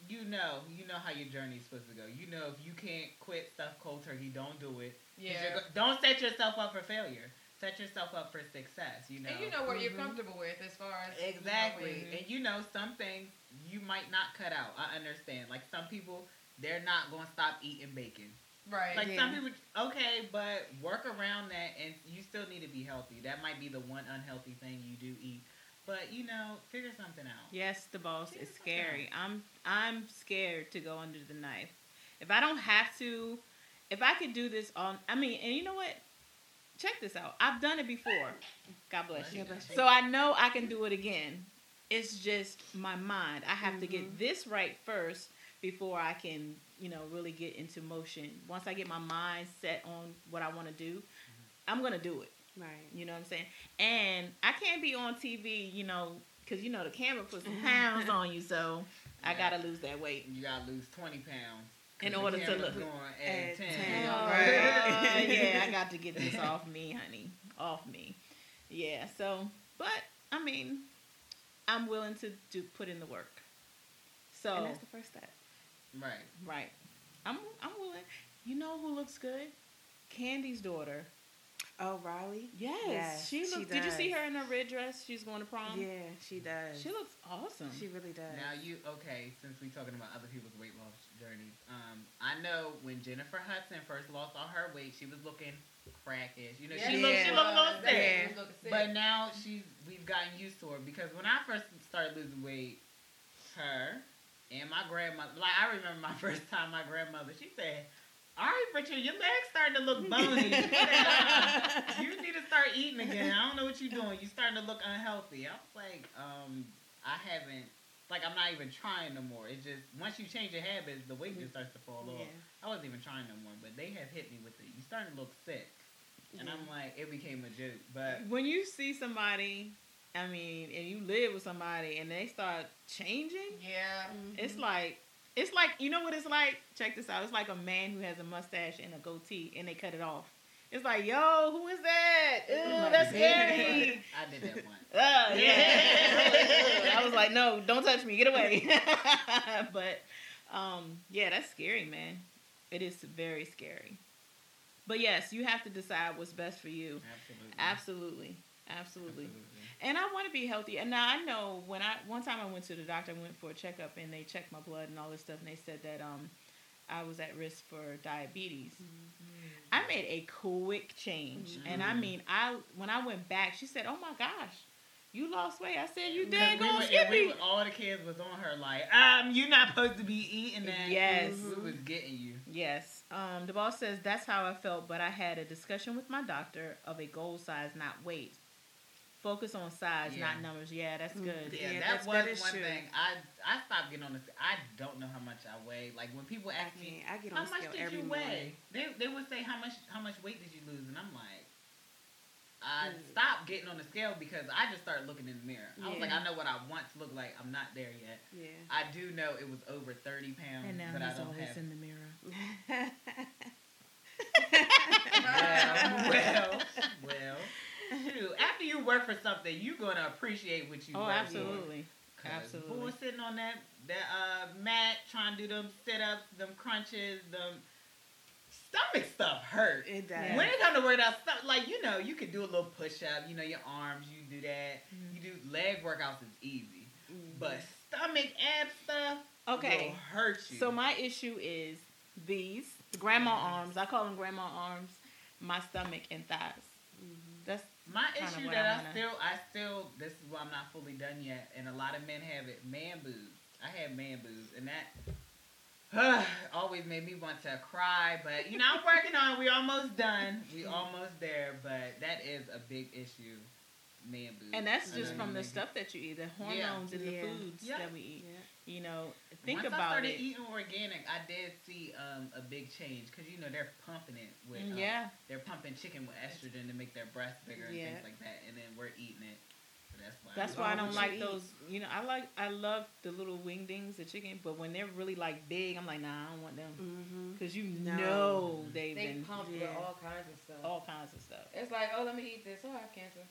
Speaker 2: You know, you know how your journey is supposed to go. You know, if you can't quit stuff cold turkey, don't do it.
Speaker 3: Yeah.
Speaker 2: go- don't set yourself up for failure. Set yourself up for success. You know.
Speaker 3: And you know what you're
Speaker 4: Mhm.
Speaker 3: comfortable with as far as you know,
Speaker 2: Exactly. And you know, some things you might not cut out. I understand. Like some people, they're not going to stop eating bacon.
Speaker 3: right.
Speaker 2: Like
Speaker 4: Yeah.
Speaker 2: some people, okay, but work around that, and you still need to be healthy. That might be the one unhealthy thing you do eat, but you know, figure something out.
Speaker 1: Yes, the boss
Speaker 2: Figure
Speaker 1: is
Speaker 2: something
Speaker 1: scary. I'm I'm scared to go under the knife. If I don't have to, if I could do this on, I mean, and you know what? Check this out. I've done it before. God bless you.
Speaker 4: God bless you.
Speaker 1: So I know I can do it again. It's just my mind. I have to get
Speaker 4: Mhm.
Speaker 1: this right first before I can, you know, really get into motion. Once I get my mind set on what I want to do, I'm gonna do it.
Speaker 4: Right.
Speaker 1: You know what I'm saying? And I can't be on TV, you know, because you know the camera puts some pounds on you, so I gotta lose that weight.
Speaker 2: You gotta lose twenty pounds. 'Cause
Speaker 1: In order to look-
Speaker 2: going
Speaker 4: At
Speaker 2: at 10.
Speaker 4: 10,
Speaker 1: Oh,
Speaker 4: right.
Speaker 1: yeah, I got to get this off me, honey, off me. Yeah. So, but I mean, I'm willing to do put in the work. So
Speaker 4: And that's the first step.
Speaker 2: Right.
Speaker 1: right, I'm I'm willing. You know who looks good? Kandi's daughter.
Speaker 4: Oh, Riley.
Speaker 1: Yes,
Speaker 4: Yes,
Speaker 1: she
Speaker 4: she
Speaker 1: looks. did you see her in her red dress? She's going to prom.
Speaker 4: Yeah, she does.
Speaker 1: She looks awesome.
Speaker 4: She really does.
Speaker 2: Now you okay? Since we talking about other people's weight loss journeys, um, I know when Jennifer Hudson first lost all her weight, she was looking crackish. You know, she
Speaker 3: Yes,
Speaker 2: looked she looked a little sick.
Speaker 3: That was looking sick.
Speaker 2: But now she's we've gotten used to her because when I first started losing weight, her and my grandmother like I remember my first time my grandmother, she said, All right, Richard, your legs starting to look bony. you need to start eating again. I don't know what you're doing. You're starting to look unhealthy. I was like, um, I haven't like I'm not even trying no more. It's just once you change your habits, the weight just starts to fall off.
Speaker 4: Yeah.
Speaker 2: I wasn't even trying no more, but they have hit me with it. You're starting to look sick. And
Speaker 4: Yeah.
Speaker 2: I'm like, it became a joke. But
Speaker 1: when you see somebody, I mean, and you live with somebody, and they start changing,
Speaker 3: yeah.
Speaker 1: it's like. It's like you know what it's like. Check this out. It's like a man who has a mustache and a goatee, and they cut it off, It's like, yo, who is that? Ooh, that's scary.
Speaker 2: I did that once.
Speaker 1: Oh, yeah. I was like, no, don't touch me. Get away. but um, yeah, that's scary, man. It is very scary. But yes, you have to decide what's best for you.
Speaker 2: Absolutely.
Speaker 1: Absolutely. Absolutely.
Speaker 2: Absolutely.
Speaker 1: And I want to be healthy. And now I know when I one time I went to the doctor, I went for a checkup and they checked my blood and all this stuff and they said that um I was at risk for diabetes. I made a quick change. And I mean, I when I went back, she said, "Oh my gosh, you lost weight." I said, "You did
Speaker 2: we
Speaker 1: go
Speaker 2: were, and
Speaker 1: Skippy."
Speaker 2: we were, all the kids was on her like, um, you're not supposed to be eating that.
Speaker 1: Yes.
Speaker 2: We was getting you.
Speaker 1: Yes. Um, the boss says that's how I felt, but I had a discussion with my doctor of a goal size, not weight. Focus on size,
Speaker 2: Yeah.
Speaker 1: not numbers. Yeah, that's
Speaker 4: Mm.
Speaker 1: good.
Speaker 2: Yeah,
Speaker 4: Yeah,
Speaker 2: that
Speaker 4: that's-
Speaker 2: was
Speaker 4: that is
Speaker 2: one
Speaker 4: true.
Speaker 2: thing. I I stopped getting on the. I don't know how much I weigh. Like when people
Speaker 4: I
Speaker 2: ask me.
Speaker 4: I get
Speaker 2: how
Speaker 4: on the
Speaker 2: much
Speaker 4: scale
Speaker 2: did
Speaker 4: every
Speaker 2: you
Speaker 4: morning.
Speaker 2: weigh? They they would say how much how much weight did you lose, and I'm like, I
Speaker 4: Mm.
Speaker 2: stopped getting on the scale because I just started looking in the mirror. I was like, I know what I once looked like. I'm not there yet.
Speaker 4: Yeah.
Speaker 2: I do know it was over 30 pounds,
Speaker 1: And now
Speaker 2: but I
Speaker 1: he's
Speaker 2: don't
Speaker 1: always
Speaker 2: have.
Speaker 1: in the mirror.
Speaker 2: well, well, well. Shoot, after you work for something, you're gonna appreciate what you
Speaker 1: Oh,
Speaker 2: work
Speaker 1: absolutely.
Speaker 2: for. 'Cause
Speaker 1: Absolutely.
Speaker 2: Boy sitting on that that uh, mat trying to do them sit ups, them crunches, them stomach stuff hurt.
Speaker 4: It does.
Speaker 1: Yeah.
Speaker 2: When it comes to work out stuff, like you know, you could do a little push up. You know, your arms, you do that.
Speaker 1: Mhm.
Speaker 2: You do leg workouts is easy,
Speaker 4: Mhm.
Speaker 2: but stomach ab stuff
Speaker 1: Okay.
Speaker 2: will hurt you.
Speaker 1: So my issue is these grandma arms. I call them grandma arms. My stomach and thighs. That's
Speaker 2: My
Speaker 1: kinda
Speaker 2: issue
Speaker 1: what
Speaker 2: that
Speaker 1: I
Speaker 2: I, still, I still, this is why I'm not fully done yet, and a lot of men have it, man boobs. I have man boobs, and that always made me want to cry. But you know, I'm working on. it. We almost done. We mm-hmm. almost there, but that is a big issue. Man boobs,
Speaker 1: and that's just from the stuff that you eat, the
Speaker 2: Yeah.
Speaker 1: hormones and the
Speaker 4: Yeah.
Speaker 1: foods
Speaker 2: Yeah.
Speaker 1: that we eat.
Speaker 4: Yeah.
Speaker 1: You know, think about it.
Speaker 2: Once I started
Speaker 1: it.
Speaker 2: eating organic, I did see um, a big change because you know they're pumping it with um,
Speaker 1: yeah.
Speaker 2: they're pumping chicken with estrogen to make their breasts bigger and
Speaker 1: Yeah.
Speaker 2: things like that, and then we're eating it. So that's why.
Speaker 1: That's
Speaker 2: I'm
Speaker 1: why I don't like
Speaker 4: you eat?
Speaker 1: those. You know, I like I love the little wingdings, the chicken, but when they're really like big, I'm like, nah, I don't want them because you
Speaker 4: No.
Speaker 1: know they've
Speaker 3: They
Speaker 1: been
Speaker 3: pump with all kinds of stuff.
Speaker 1: all kinds of stuff.
Speaker 3: It's like, oh, let me eat this. Oh, I have cancer.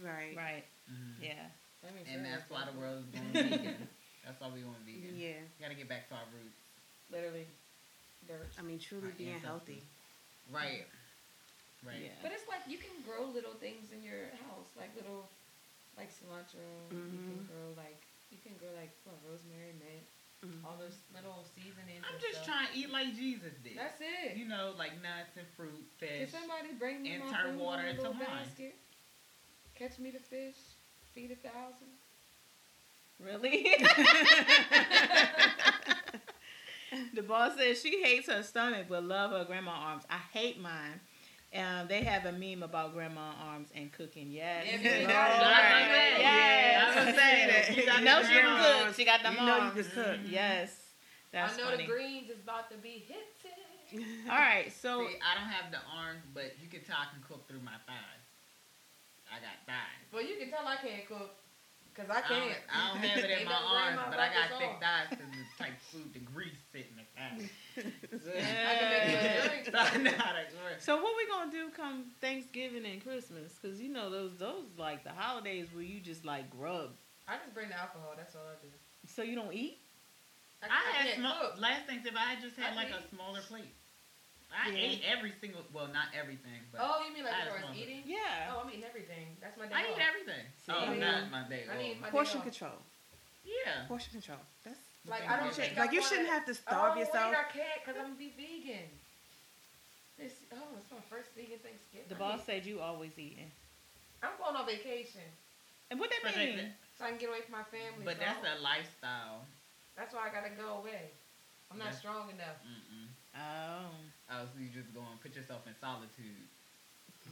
Speaker 4: Right.
Speaker 1: Right?
Speaker 2: Mhm.
Speaker 1: Yeah.
Speaker 3: Let
Speaker 2: And that's why the
Speaker 3: cancer.
Speaker 2: world is going vegan. That's why we want going vegan.
Speaker 4: Yeah.
Speaker 2: We gotta get back to our roots.
Speaker 3: Literally, dirt.
Speaker 4: I mean, truly
Speaker 2: Our
Speaker 4: being
Speaker 2: ancestors.
Speaker 4: healthy.
Speaker 2: Right. Right.
Speaker 1: Yeah.
Speaker 3: But it's like you can grow little things in your house, like little, like cilantro. You can
Speaker 4: Mhm.
Speaker 3: grow like you can grow like what, rosemary, mint,
Speaker 4: Mhm.
Speaker 3: all those little seasonings.
Speaker 2: I'm
Speaker 3: and
Speaker 2: just
Speaker 3: stuff.
Speaker 2: trying to eat like Jesus did.
Speaker 3: That's it.
Speaker 2: You know, like nuts and fruit, fish.
Speaker 3: Can somebody bring me
Speaker 2: and
Speaker 3: my
Speaker 2: turn water
Speaker 3: in a
Speaker 2: into
Speaker 3: little
Speaker 2: wine.
Speaker 3: basket? Catch me the fish, feed a thousand.
Speaker 1: Really? the boss says she hates her stomach but love her grandma arms. I hate mine. Um, they have a meme about grandma arms and cooking. Yes.
Speaker 3: Yeah, because
Speaker 1: Lord.
Speaker 3: you it.
Speaker 1: Yes.
Speaker 2: I was saying that. You got
Speaker 1: no,
Speaker 2: the
Speaker 1: she can cook. She got them
Speaker 4: You know you can cook.
Speaker 1: Yes. That's
Speaker 3: I know
Speaker 1: funny.
Speaker 3: the greens is about to be hitting.
Speaker 1: All right, so
Speaker 2: See, I don't have the arms, but you can tell I can cook through my thighs. I got thighs.
Speaker 3: Well, you can tell I can't cook because
Speaker 2: I
Speaker 3: I
Speaker 2: don't,
Speaker 3: can't.
Speaker 2: I don't have it in my
Speaker 3: no
Speaker 2: arms, but I got thick
Speaker 3: on.
Speaker 2: thighs because the type of food, the grease sitting in the thighs.
Speaker 3: I can make you a drink.
Speaker 2: I know how that works.
Speaker 1: so what we gonna do come Thanksgiving and Christmas? Cause you know those those like the holidays where you just like grub.
Speaker 3: I just bring the alcohol. That's all I do.
Speaker 1: So you don't eat.
Speaker 3: I,
Speaker 2: I,
Speaker 3: I
Speaker 2: had
Speaker 3: can't
Speaker 2: small, last Thanksgiving. I just had
Speaker 3: I
Speaker 2: like a smaller plate. I
Speaker 1: Yeah.
Speaker 2: ate every single, well, not everything, but
Speaker 3: Oh, you mean like
Speaker 2: I
Speaker 3: as far as eating?
Speaker 1: Yeah.
Speaker 3: Oh, I'm eating everything. That's my day
Speaker 2: I eat everything.
Speaker 1: See?
Speaker 2: oh,
Speaker 1: I mean,
Speaker 2: not my day.
Speaker 3: I
Speaker 2: off.
Speaker 3: need my
Speaker 4: Portion
Speaker 3: day off.
Speaker 4: control.
Speaker 2: yeah.
Speaker 4: Portion control. That's
Speaker 3: Like I don't
Speaker 2: is-
Speaker 3: think
Speaker 4: like
Speaker 3: I
Speaker 4: you shouldn't have to oh, starve
Speaker 3: oh,
Speaker 4: yourself.
Speaker 3: Wait, I can't because I'm gonna be vegan. This oh, it's my first vegan Thanksgiving.
Speaker 1: The
Speaker 3: I
Speaker 1: boss
Speaker 3: need-
Speaker 1: said you always eating.
Speaker 3: I'm going on vacation
Speaker 1: And what that
Speaker 2: But
Speaker 1: mean?
Speaker 2: they-
Speaker 3: so I can get away from my family.
Speaker 2: But
Speaker 3: so
Speaker 2: that's
Speaker 3: I-
Speaker 2: a lifestyle.
Speaker 3: that's why I gotta go away. I'm not
Speaker 2: That's-
Speaker 3: strong enough.
Speaker 2: Mm-mm.
Speaker 1: Oh.
Speaker 2: Oh, so you just go and put yourself in solitude.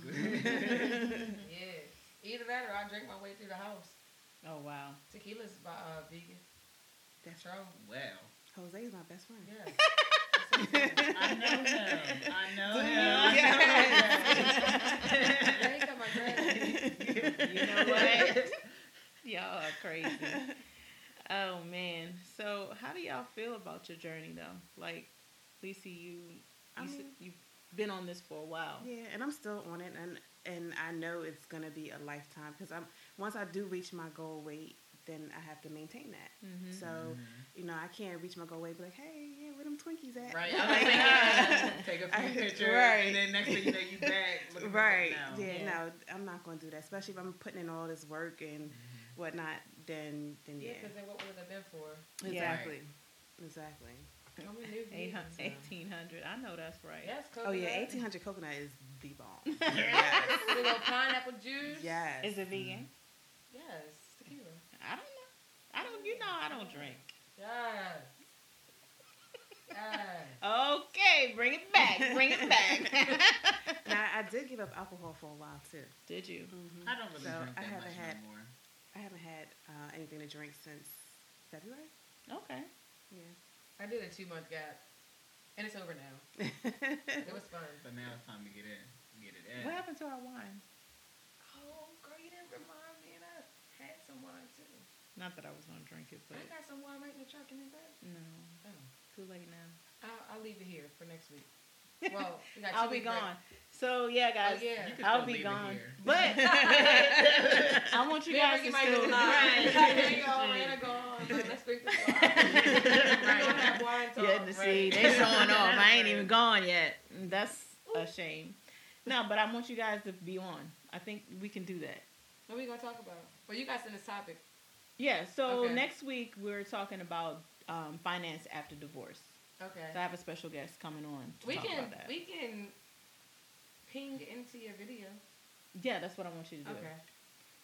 Speaker 3: Yeah. Either that or I drink my way through the house.
Speaker 1: Oh wow.
Speaker 3: Tequila's by uh, vegan.
Speaker 4: That's
Speaker 3: Strong.
Speaker 2: well,
Speaker 4: Jose is my best friend.
Speaker 3: Yeah.
Speaker 2: I know him. I know
Speaker 4: Do
Speaker 2: him.
Speaker 4: you?
Speaker 2: I know
Speaker 3: Yeah,
Speaker 2: him.
Speaker 3: got.
Speaker 1: You know what? y'all are crazy. Oh man. So how do y'all feel about your journey though? Like, Lisa, you you
Speaker 4: I
Speaker 1: s-
Speaker 4: mean-
Speaker 1: you have been on this for a while.
Speaker 4: Yeah, and I'm still on it, and and I know it's gonna be a lifetime because I'm once I do reach my goal weight, then I have to maintain that.
Speaker 1: Mhm.
Speaker 4: So you know, I can't reach my goal weight, be like, hey, yeah, where them Twinkies at?
Speaker 2: Right. I was thinking, take a
Speaker 4: I-
Speaker 2: few pictures,
Speaker 4: right.
Speaker 2: and then next thing you know, you back.
Speaker 4: Right.
Speaker 2: something
Speaker 4: Yeah,
Speaker 2: else.
Speaker 1: Yeah.
Speaker 4: No, I'm not gonna do that. Especially if I'm putting in all this work and
Speaker 2: Mhm.
Speaker 4: whatnot. Then then
Speaker 3: Yeah,
Speaker 4: yeah.
Speaker 3: because then what would it have been for?
Speaker 4: Exactly. Exactly.
Speaker 3: How many new
Speaker 1: Eight hun-
Speaker 3: vegans now?
Speaker 1: 1800. I know that's right.
Speaker 3: Yes,
Speaker 4: Oh yeah, eighteen hundred coconut is the bomb. Yes.
Speaker 3: a little pineapple juice.
Speaker 4: Yes.
Speaker 1: Is it vegan?
Speaker 3: Yes, tequila.
Speaker 1: I don't know. I don't. You know, I don't drink.
Speaker 3: Yes. Yes.
Speaker 1: Okay, bring it back. Bring it back.
Speaker 4: Now I did give up alcohol for a while too.
Speaker 1: Did you?
Speaker 4: hmm
Speaker 2: I don't really
Speaker 4: So,
Speaker 2: drink
Speaker 4: I haven't
Speaker 2: much
Speaker 4: had-
Speaker 2: no more.
Speaker 4: I haven't had uh, anything to drink since February.
Speaker 1: Okay.
Speaker 4: Yeah.
Speaker 3: I did a two month gap, and it's over now. It was fun.
Speaker 2: But now it's time to get in, get it in.
Speaker 1: What happened to our wine?
Speaker 3: Oh, girl, you didn't remind me, and I had some wine too.
Speaker 1: Not that I was gonna drink it, but
Speaker 3: I got some wine right in the truck in the bed.
Speaker 1: no,
Speaker 3: Oh.
Speaker 1: too late now.
Speaker 3: I'll, I'll leave it here for next week. Well,
Speaker 1: I'll be
Speaker 3: weeks
Speaker 1: gone. So yeah, guys,
Speaker 3: Oh, yeah.
Speaker 1: I'll be gone. But I want you guys to
Speaker 3: Ricky might
Speaker 1: still.
Speaker 3: go live. There you go, Anna gone. Let's drink this wine. We don't have wine talk.
Speaker 1: Yeah, to see,
Speaker 3: Right.
Speaker 1: they showing off. I ain't even gone yet. That's a shame. No, but I want you guys to be on. I think we can do that.
Speaker 3: What are we gonna talk about? Well, you guys in this topic.
Speaker 1: Yeah. So
Speaker 3: Okay.
Speaker 1: next week we're talking about um, finance after divorce.
Speaker 3: Okay.
Speaker 1: So I have a special guest coming on to
Speaker 3: we
Speaker 1: talk
Speaker 3: can
Speaker 1: about that.
Speaker 3: we can ping into your video.
Speaker 1: yeah, that's what I want you to do.
Speaker 3: Okay.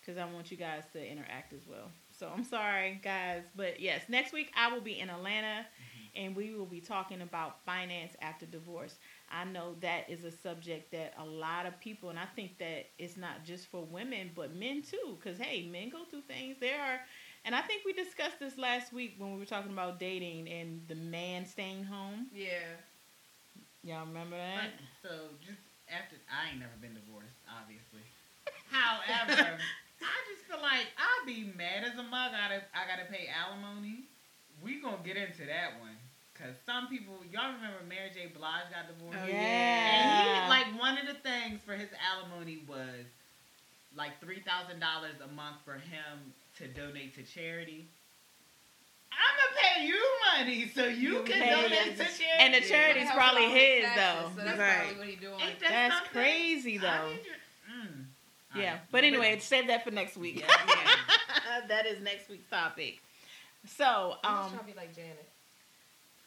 Speaker 1: because I want you guys to interact as well. So I'm sorry, guys, but yes, next week I will be in Atlanta, mm-hmm. and we will be talking about finance after divorce. I know that is a subject that a lot of people, and I think that it's not just for women, but men too, because hey, men go through things. There are, and I think we discussed this last week when we were talking about dating and the man staying home.
Speaker 3: Yeah.
Speaker 1: Y'all remember
Speaker 2: But,
Speaker 1: that?
Speaker 2: so just after, I ain't never been divorced, obviously. However, I just feel like I'd be mad as a mug. I gotta, I gotta pay alimony. We gonna get into that one. Cause some people, y'all remember Mary J. Blige got divorced?
Speaker 4: Oh,
Speaker 1: yeah.
Speaker 2: And he, like, one of the things for his alimony was like three thousand dollars a month for him to donate to charity. I'm gonna pay you money so you,
Speaker 1: You
Speaker 2: can
Speaker 1: pay
Speaker 2: donate to charity.
Speaker 1: And the
Speaker 3: But
Speaker 1: charity's
Speaker 3: it
Speaker 1: probably
Speaker 3: his
Speaker 1: his,
Speaker 3: taxes,
Speaker 1: though.
Speaker 3: So that's
Speaker 4: Right.
Speaker 3: probably what he doing.
Speaker 2: Ain't that
Speaker 1: That's
Speaker 2: something?
Speaker 1: crazy, though.
Speaker 2: need mm.
Speaker 1: Yeah,
Speaker 2: Alright.
Speaker 1: but anyway, save that for next week.
Speaker 2: Yeah, yeah.
Speaker 1: that is next week's topic. So,
Speaker 3: I'm just
Speaker 1: um,
Speaker 3: trying to be like Janet.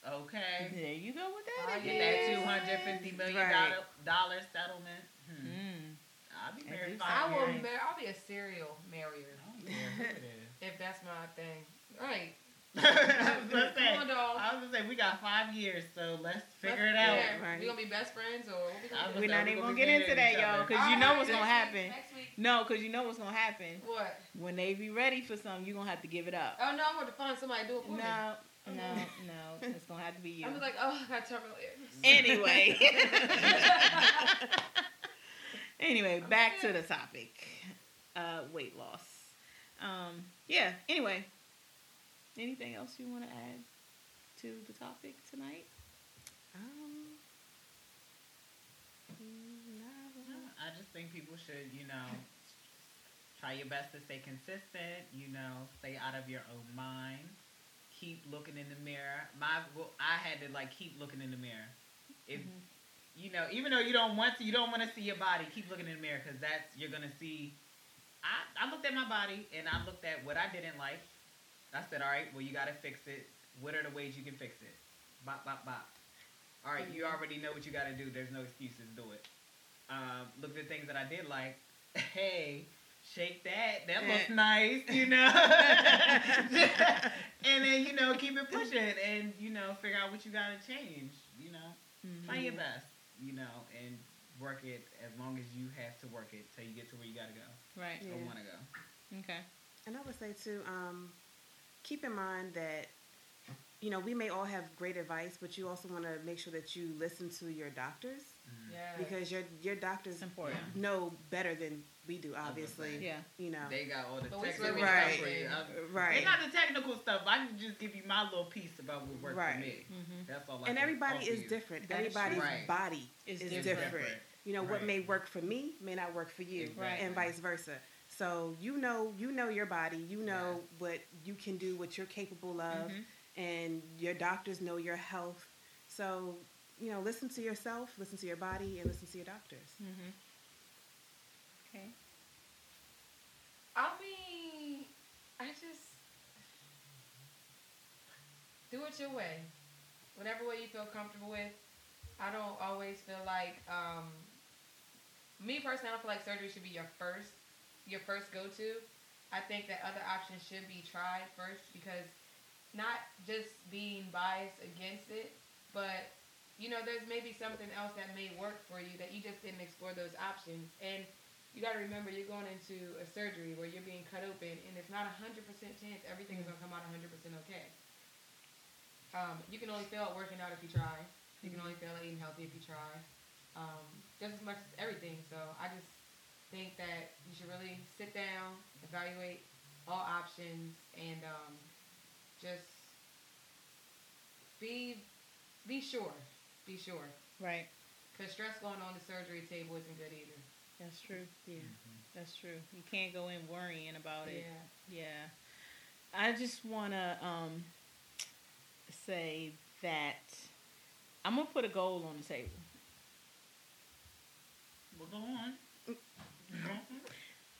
Speaker 2: Okay.
Speaker 1: there you go with that.
Speaker 2: Get
Speaker 1: again.
Speaker 2: that two hundred fifty million
Speaker 4: Right.
Speaker 2: dollar dollar settlement. Hmm.
Speaker 1: Mm.
Speaker 2: I'll be married
Speaker 3: I will.
Speaker 2: years.
Speaker 3: Mar- I'll be a serial marrier
Speaker 2: I don't care who it is.
Speaker 3: if that's my thing. Right.
Speaker 2: I was gonna say,
Speaker 3: Come on, dog.
Speaker 2: I was gonna say we got five years, so let's figure it out.
Speaker 3: Yeah.
Speaker 4: Right.
Speaker 3: We gonna be best friends or we gonna
Speaker 1: we're not even
Speaker 2: gonna
Speaker 1: gonna get into that, y'all,
Speaker 2: other.
Speaker 1: because you know
Speaker 3: Alright,
Speaker 1: what's gonna
Speaker 3: next
Speaker 1: happen.
Speaker 3: week- Next week.
Speaker 1: No, because you know what's gonna happen.
Speaker 3: What?
Speaker 1: When they be ready for something, you're gonna have to give it up.
Speaker 3: Oh no, I'm going to find somebody to do it for me.
Speaker 1: No, no, no. It's gonna have to be you.
Speaker 3: I'm like, oh, I got terminal illness.
Speaker 1: Anyway. anyway, back to the topic. Uh, weight loss. Um, yeah. Anyway, anything else you want to add to the topic tonight?
Speaker 4: Um,
Speaker 2: No, I just think people should, you know, try your best to stay consistent. You know, stay out of your own mind. Keep looking in the mirror. My, well, I had to like keep looking in the mirror. If
Speaker 1: Mhm.
Speaker 2: you know, even though you don't want to, you don't want to see your body. Keep looking in the mirror because that's you're gonna see. I, I looked at my body and I looked at what I didn't like. I said, all right, well, you got to fix it. What are the ways you can fix it? Bop, bop, bop. All right, you already know what you got to do. There's no excuses. Do it. Um, look at the things that I did like. Hey, shake that. That looks nice, you know. and then you know, keep it pushing, and you know, figure out what you got to change. You know,
Speaker 1: Mhm.
Speaker 2: try your best. You know, and work it as long as you have to work it till you get to where you got to go
Speaker 1: Right.
Speaker 4: Yeah.
Speaker 2: or want to go.
Speaker 1: Okay.
Speaker 4: And I would say too, um, keep in mind that you know we may all have great advice, but you also want to make sure that you listen to your doctors.
Speaker 2: Mm-hmm.
Speaker 3: Yes.
Speaker 4: because your your doctors know better than we do. Obviously,
Speaker 1: Yeah.
Speaker 4: you know.
Speaker 2: They got all the
Speaker 3: But we
Speaker 2: technical
Speaker 4: still
Speaker 2: stuff
Speaker 4: get
Speaker 2: for you.
Speaker 3: paid.
Speaker 4: Right.
Speaker 2: They got the technical stuff. I can just give you my little piece about what worked
Speaker 4: Right.
Speaker 2: for me.
Speaker 1: Mm-hmm.
Speaker 2: That's all. I
Speaker 4: and everybody is different.
Speaker 1: That is
Speaker 4: Everybody's
Speaker 2: true. Right.
Speaker 4: body
Speaker 1: It's
Speaker 4: is
Speaker 1: different.
Speaker 4: different. You know what may work for me may not work for you,
Speaker 2: Right.
Speaker 4: and vice versa. So you know, you know your body. You know
Speaker 2: Yes.
Speaker 4: what you can do, what you're capable of,
Speaker 1: Mhm.
Speaker 4: and your doctors know your health. So you know, listen to yourself, listen to your body, and listen to your doctors.
Speaker 1: Mm-hmm. Okay.
Speaker 3: I mean, I just do it your way, whatever way you feel comfortable with. I don't always feel like, um, me personally, I don't feel like surgery should be your first, your first go-to. I think that other options should be tried first because not just being biased against it, but you know, there's maybe something else that may work for you that you just didn't explore those options. And you got to remember, you're going into a surgery where you're being cut open, and it's not a hundred percent chance everything is gonna come out hundred percent okay. Um, you can only fail at working out if you try. You can only fail at eating healthy if you try. Um, just as much as everything. So I just think that you should really sit down, evaluate all options, and um, just be be sure. Be sure.
Speaker 1: Right.
Speaker 3: Because stress going on the surgery table isn't good either.
Speaker 1: That's true.
Speaker 4: Yeah.
Speaker 1: That's true. You can't go in worrying about it.
Speaker 3: Yeah.
Speaker 1: Yeah. I just want to um, say that I'm going to put a goal on the table.
Speaker 2: Well, go on.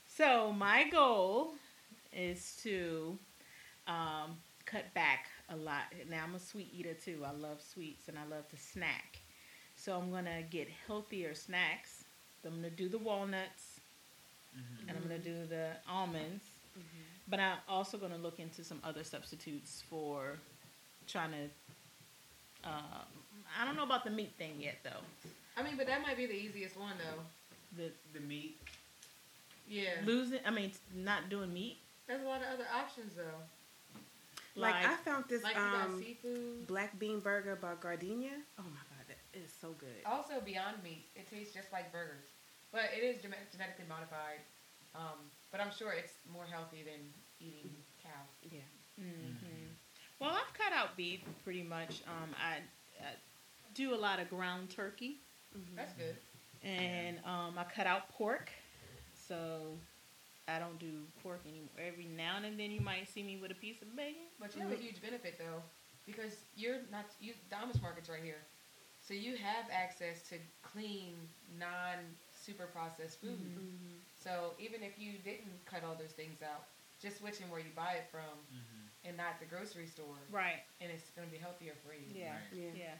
Speaker 1: So, my goal is to um, cut back a lot. Now, I'm a sweet eater too. I love sweets and I love to snack. So, I'm going to get healthier snacks. I'm going to do the walnuts
Speaker 2: Mhm.
Speaker 1: and I'm going to do the almonds. But I'm also going to look into some other substitutes for trying to. Uh, I don't know about the meat thing yet, though.
Speaker 3: I mean, but that might be the easiest one though.
Speaker 1: The
Speaker 2: The meat.
Speaker 3: Yeah.
Speaker 1: losing, I mean, not doing meat.
Speaker 3: There's a lot of other options though.
Speaker 4: Like, I found this
Speaker 3: Like you
Speaker 4: um,
Speaker 3: seafood.
Speaker 4: black bean burger by Gardenia. Oh my god, that is so good.
Speaker 3: Also, Beyond Meat. It tastes just like burgers, but it is gene- genetically modified. Um, but I'm sure it's more healthy than eating cow.
Speaker 4: Yeah.
Speaker 1: hmm Well, I've cut out beef pretty much. Um, I, I do a lot of ground turkey,
Speaker 3: That's good.
Speaker 1: and um, I cut out pork. So I don't do pork anymore. Every now and then you might see me with a piece of bacon.
Speaker 3: But you have a huge benefit though, because you're not you. The Amish market's right here, so you have access to clean, non super processed food.
Speaker 4: Mm-hmm.
Speaker 3: So even if you didn't cut all those things out, just switching where you buy it from
Speaker 2: Mm-hmm.
Speaker 3: and not the grocery store,
Speaker 1: Right.
Speaker 3: and it's going to be healthier for you.
Speaker 1: Yeah.
Speaker 2: Right.
Speaker 4: Yeah.
Speaker 1: Yeah.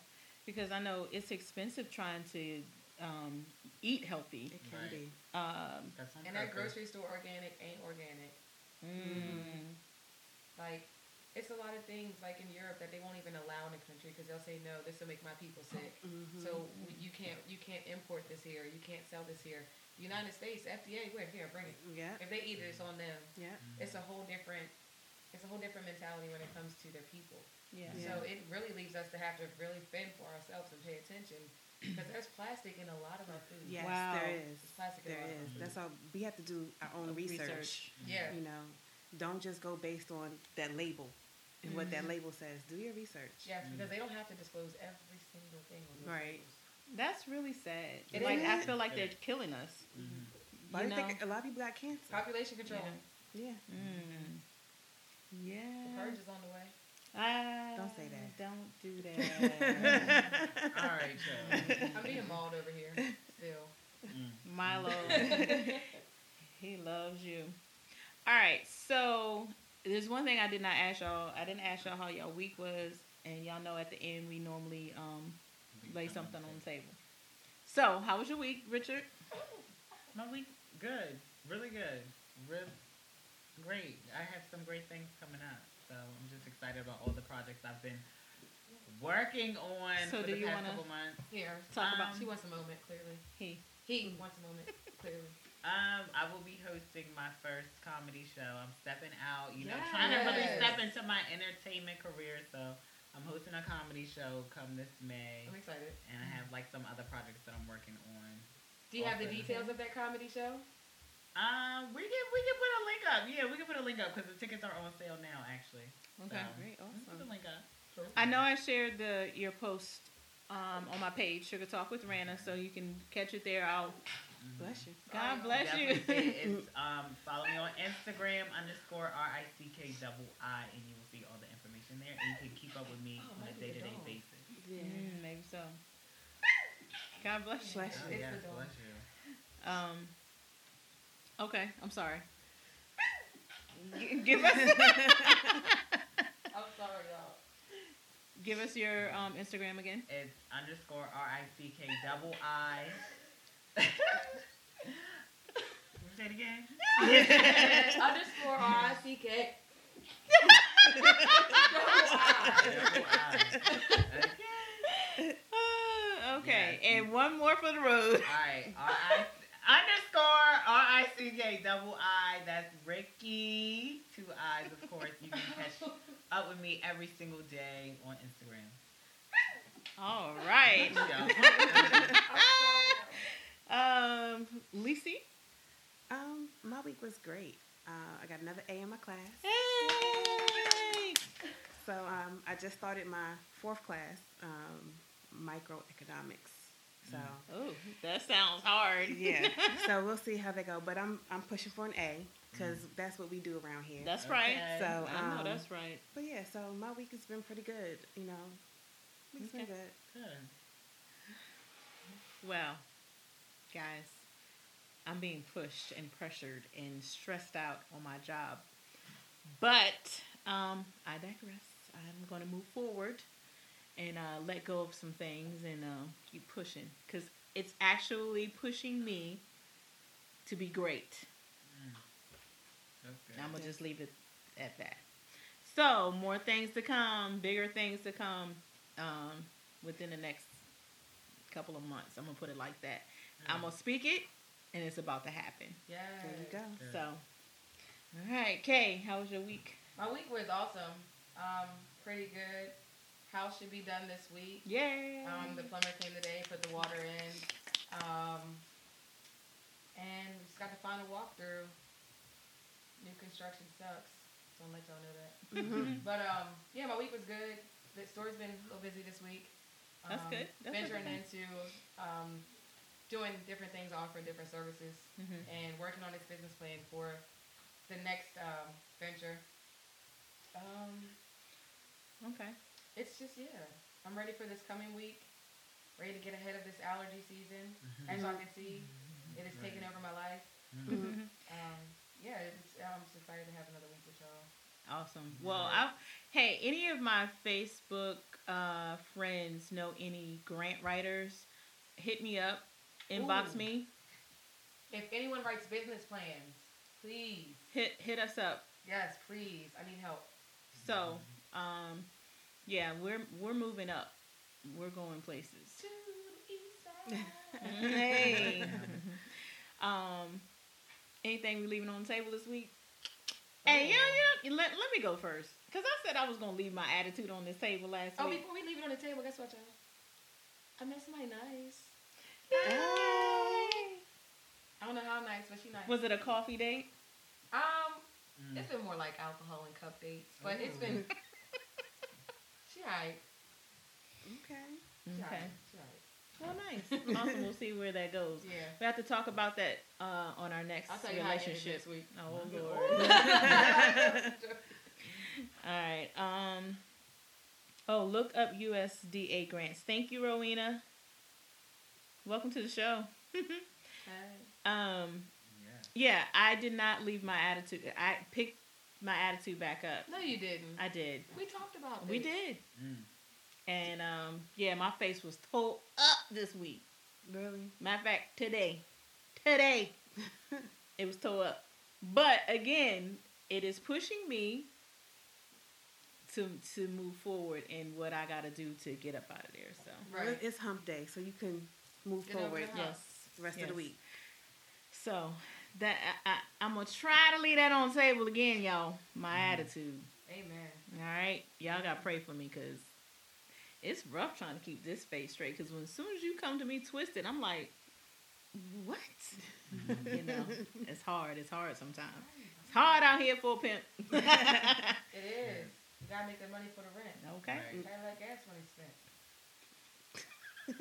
Speaker 1: Because I know it's expensive trying to um, eat healthy.
Speaker 4: It can
Speaker 2: Right.
Speaker 4: be.
Speaker 1: Um,
Speaker 3: And that grocery store organic ain't organic.
Speaker 1: mm,
Speaker 3: Like, it's a lot of things like in Europe that they won't even allow in the country because they'll say no, this will make my people sick.
Speaker 4: Mhm.
Speaker 3: So you can't you can't import this here. You can't sell this here. United States FDA, we're here, bring it.
Speaker 4: yeah,
Speaker 3: If they eat it, it's on them.
Speaker 4: yeah.
Speaker 3: It's a whole different it's a whole different mentality when it comes to their people.
Speaker 1: yeah.
Speaker 4: Yeah.
Speaker 3: So it really leaves us to have to really fend for ourselves and pay attention because there's plastic in a lot of our food.
Speaker 4: Yes,
Speaker 1: Wow.
Speaker 4: there is.
Speaker 3: There's plastic in
Speaker 4: There
Speaker 3: a lot
Speaker 4: is.
Speaker 3: our.
Speaker 4: That's all. We have to do our own research.
Speaker 3: Yeah.
Speaker 4: You know, don't just go based on that label and what that label says. Do your research.
Speaker 3: Yes, because they don't have to disclose every single thing. On those
Speaker 4: Right.
Speaker 3: labels.
Speaker 1: That's really sad.
Speaker 3: It
Speaker 1: like I feel like they're killing us.
Speaker 2: Mhm.
Speaker 4: Why
Speaker 1: You
Speaker 4: do you
Speaker 1: know?
Speaker 4: think a lot of people got cancer?
Speaker 3: Population control.
Speaker 1: Yeah.
Speaker 4: Yeah.
Speaker 1: Mm.
Speaker 3: The
Speaker 1: Yeah.
Speaker 3: purge is on the way.
Speaker 1: Ah,
Speaker 4: Don't say that.
Speaker 1: Don't do that.
Speaker 2: All right, Joe.
Speaker 3: I'm being mauled over here still.
Speaker 2: Mm.
Speaker 1: Milo, he loves you. All right, so there's one thing I did not ask y'all. I didn't ask y'all how y'all week was, and y'all know at the end we normally um, lay something on the table. So, how was your week, Richard?
Speaker 2: My week, good, really good, real great. I have some great things coming up, so I'm just excited about all the projects I've been working on
Speaker 1: So
Speaker 2: for
Speaker 1: do
Speaker 2: the
Speaker 1: you
Speaker 2: past
Speaker 1: wanna-
Speaker 2: couple months.
Speaker 3: Here.
Speaker 1: Talk about
Speaker 2: Um,
Speaker 3: She wants a moment, clearly.
Speaker 1: he.
Speaker 3: He wants a moment, clearly.
Speaker 2: Um, I will be hosting my first comedy show. I'm stepping out, you know, trying to really step into my entertainment career. So I'm hosting a comedy show come this May,
Speaker 3: I'm excited.
Speaker 2: and I have like some other projects that I'm working on.
Speaker 3: Do you have the details of that comedy show?
Speaker 2: Um, we can we can put a link up. Yeah, we can put a link up because the tickets are on sale now. Actually,
Speaker 1: Okay,
Speaker 2: So,
Speaker 1: great,
Speaker 2: we Put the
Speaker 1: awesome.
Speaker 2: link up.
Speaker 1: I know I shared the your post um, on my page, Sugar Talk with Rana, so you can catch it there. I'll
Speaker 4: Bless you.
Speaker 1: God bless you.
Speaker 2: Definitely say it. It's, um, follow me on Instagram underscore R I C K double I, and you will see all the information there, and you can keep up with me
Speaker 3: Oh,
Speaker 2: on a day to day basis.
Speaker 4: Yeah.
Speaker 1: Mm, maybe so. God bless you.
Speaker 4: Bless
Speaker 2: Oh,
Speaker 4: you.
Speaker 3: It's
Speaker 2: yes, bless you.
Speaker 1: Um, okay, I'm sorry. G- give us
Speaker 3: I'm sorry, y'all.
Speaker 1: give us your um, Instagram again.
Speaker 2: It's underscore R I C K double I. Say it again.
Speaker 3: Underscore R I C K.
Speaker 2: Okay. Yes.
Speaker 1: and one more for the road.
Speaker 2: Alright, R I underscore R I C K double I. That's Ricky. Two eyes, of course. You can catch up with me every single day on Instagram.
Speaker 1: All right.
Speaker 2: Yeah.
Speaker 1: Um, Lisi.
Speaker 4: Um, my week was great. Uh, I got another A in my class.
Speaker 1: Hey.
Speaker 4: So um, I just started my fourth class, um, microeconomics. So
Speaker 1: Oh, that sounds hard.
Speaker 4: yeah, so we'll see how they go. But I'm I'm pushing for an A because that's what we do around here.
Speaker 1: That's right.
Speaker 2: Okay.
Speaker 4: So
Speaker 1: I know
Speaker 4: um,
Speaker 1: that's right.
Speaker 4: But yeah, so my week has been pretty good. You know, week's been good.
Speaker 2: Good.
Speaker 1: Well, guys, I'm being pushed and pressured and stressed out on my job. But um, I digress. I'm going to move forward and uh, let go of some things and uh, keep pushing because it's actually pushing me to be great.
Speaker 2: That's good.
Speaker 1: I'm gonna just leave it at that. So more things to come, bigger things to come um, within the next couple of months. I'm gonna put it like that. I'm gonna speak it, and it's about to happen.
Speaker 3: Yeah.
Speaker 4: There you go.
Speaker 2: Good.
Speaker 1: So, all right, Kay, how was your week?
Speaker 3: My week was awesome. Um, pretty good. House should be done this week.
Speaker 1: Yay!
Speaker 3: Um, the plumber came today, put the water in. Um, and we just got the final walkthrough. New construction sucks. Don't let y'all know that.
Speaker 1: Mhm.
Speaker 3: But um, yeah, my week was good. The store's been a little busy this week.
Speaker 1: That's
Speaker 3: Um,
Speaker 1: good. That's a good
Speaker 3: venturing into um, doing different things, offering different services,
Speaker 1: Mhm.
Speaker 3: and working on this business plan for the next um, venture. Um,
Speaker 1: Okay.
Speaker 3: it's just yeah, I'm ready for this coming week. Ready to get ahead of this allergy season.
Speaker 2: Mhm.
Speaker 3: As y'all can see, it is taking
Speaker 2: Right.
Speaker 3: over my life.
Speaker 2: Mhm.
Speaker 3: Um, yeah, it's, I'm just excited to have another week with y'all.
Speaker 1: Awesome. Well, I hey, any of my Facebook uh, friends know any grant writers? Hit me up, inbox
Speaker 3: Ooh.
Speaker 1: me,
Speaker 3: If anyone writes business plans, please,
Speaker 1: hit hit us up.
Speaker 3: yes, please, I need help.
Speaker 1: So, um, yeah, we're we're moving up. We're going places.
Speaker 3: To the east side.
Speaker 1: hey. um, anything we leaving on the table this week? Hey, you know, you know, let, let me go first. Because I said I was going to leave my attitude on this table last
Speaker 3: Oh,
Speaker 1: week.
Speaker 3: Oh, before we leave it on the table, guess what, y'all? I met somebody nice.
Speaker 1: Yay.
Speaker 3: I don't know how nice, but she nice.
Speaker 1: Was it a coffee date?
Speaker 3: um,
Speaker 2: Mm.
Speaker 3: it's been more like alcohol and cup dates, but it's been. she alright.
Speaker 4: Okay.
Speaker 3: She
Speaker 1: Okay.
Speaker 3: alright. She alright.
Speaker 1: Well, nice. awesome. We'll see where that goes.
Speaker 3: Yeah.
Speaker 1: We have to talk about that uh, on our next
Speaker 3: I'll tell you how it ended
Speaker 1: relationship.
Speaker 3: this week.
Speaker 1: Oh,
Speaker 2: Ooh.
Speaker 1: Lord. All right. Um. Oh, look up USDA grants. Thank you, Rowena. Welcome to the show.
Speaker 3: Hey.
Speaker 1: um.
Speaker 2: Yeah.
Speaker 1: Yeah, I did not leave my attitude. I picked my attitude back up.
Speaker 3: No, you didn't.
Speaker 1: I did.
Speaker 3: we talked about this.
Speaker 1: We did.
Speaker 2: Mm.
Speaker 1: And um, yeah, my face was tore up this week.
Speaker 4: Really?
Speaker 1: Matter of fact, today, today, it was tore up. But again, it is pushing me to to move forward in what I got to do to get up out of there. So
Speaker 3: Right.
Speaker 4: It's hump day, so you can move
Speaker 3: Get
Speaker 4: forward
Speaker 3: the
Speaker 1: yes,
Speaker 4: the rest of the week.
Speaker 1: So that I, I'm gonna try to leave that on the table again, y'all. My mm-hmm. attitude.
Speaker 3: Amen.
Speaker 1: All right, y'all gotta pray for me because it's rough trying to keep this face straight because when as soon as you come to me twisted, I'm like, what? Mm-hmm. you know, it's hard. It's hard sometimes. It's hard out here for a pimp.
Speaker 3: It is. You gotta make the money for the rent.
Speaker 1: okay.
Speaker 2: Right.
Speaker 3: Gotta let gas money spent. I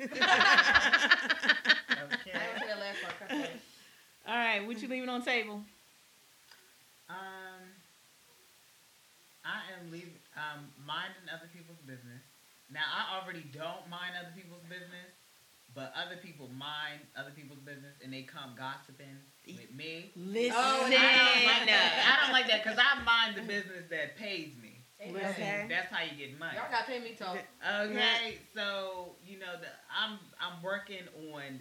Speaker 2: Okay.
Speaker 3: don't say last part. cut.
Speaker 1: All right. What you leaving on table?
Speaker 2: Um, I am leaving, um, minding other people's business. Now, I already don't mind other people's business, but other people mind other people's business and they come gossiping with me.
Speaker 1: Listen.
Speaker 3: Oh,
Speaker 2: I don't like that. I don't like that because I mind the business that pays me.
Speaker 3: Amen.
Speaker 4: Okay.
Speaker 2: That's how you get money.
Speaker 3: Y'all gotta pay me talk.
Speaker 2: Okay, so you know the I'm I'm working on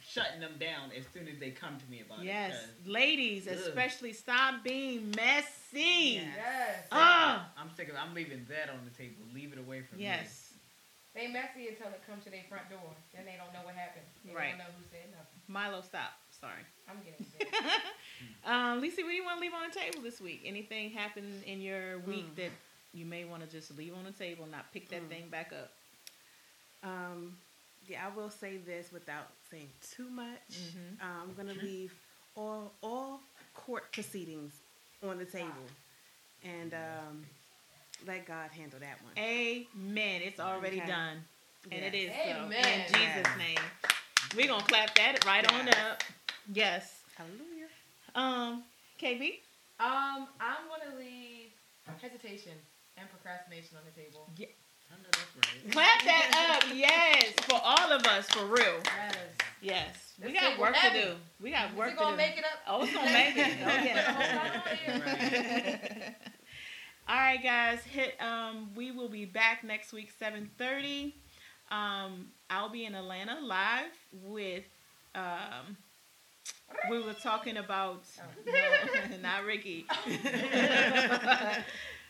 Speaker 2: shutting them down as soon as they come to me about it. Yes,
Speaker 1: ladies,
Speaker 2: Ugh.
Speaker 1: especially stop being messy.
Speaker 4: Yeah.
Speaker 3: Yes.
Speaker 1: Ah.
Speaker 2: I'm sick of. I'm leaving that on the table. Leave it away from me.
Speaker 1: Yes.
Speaker 3: They messy until it comes to their front door. Then they don't know what happened. They
Speaker 1: Right.
Speaker 3: don't know who said nothing.
Speaker 1: Milo, stop. Sorry.
Speaker 3: I'm getting sick.
Speaker 1: Um, Lisa, what do you want to leave on the table this week? Anything happened in your week
Speaker 4: Hmm.
Speaker 1: that you may want to just leave on the table, not pick that
Speaker 4: Hmm.
Speaker 1: thing back up?
Speaker 4: Um, yeah, I will say this without saying too much.
Speaker 1: Mhm.
Speaker 4: Um, I'm going to leave all all court proceedings on the table, and um, let God handle that one.
Speaker 1: Amen. It's already
Speaker 4: Okay.
Speaker 1: done. And it
Speaker 4: Yes.
Speaker 1: is so.
Speaker 3: Amen.
Speaker 1: In Jesus' name. We're going to clap that right on up. Yes.
Speaker 4: Hallelujah.
Speaker 1: Um, KB?
Speaker 3: um, I'm gonna leave hesitation and procrastination on the table.
Speaker 2: I know that's right.
Speaker 1: Clap that up. Yes. For all of us, for real.
Speaker 3: Yes.
Speaker 1: Yes. We got work to do. We got
Speaker 3: Is
Speaker 1: work
Speaker 3: it
Speaker 1: to
Speaker 3: gonna make it up?
Speaker 1: Oh, it's gonna make it. Oh,
Speaker 3: Put
Speaker 1: yeah.
Speaker 3: the whole time on.
Speaker 1: All right, guys. Hit. Um, we will be back next week, seven thirty. Um, I'll be in Atlanta live with. Um, we were talking about. No, not Ricky.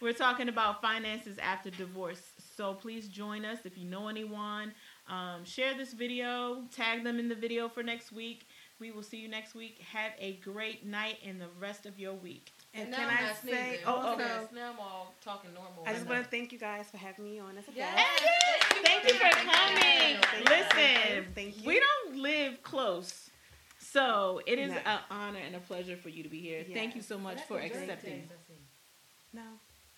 Speaker 1: we're talking about finances after divorce. So please join us if you know anyone. Um, share this video. Tag them in the video for next week. We will see you next week. Have a great night and the rest of your week.
Speaker 4: And
Speaker 3: now
Speaker 4: can
Speaker 3: I'm
Speaker 4: say.
Speaker 1: Oh,
Speaker 4: also?
Speaker 1: okay.
Speaker 3: Now I'm all talking normal.
Speaker 4: I just want to thank you guys for having me on as a
Speaker 3: Yes.
Speaker 4: guest.
Speaker 1: Thank you for coming.
Speaker 4: Thank you.
Speaker 1: Listen,
Speaker 4: Thank you.
Speaker 1: we don't live close. So oh, it is
Speaker 4: No.
Speaker 1: an honor and a pleasure for you to be here. Thank you so much
Speaker 3: That's
Speaker 1: for
Speaker 3: a great
Speaker 1: accepting.
Speaker 3: taste, I see.
Speaker 4: No,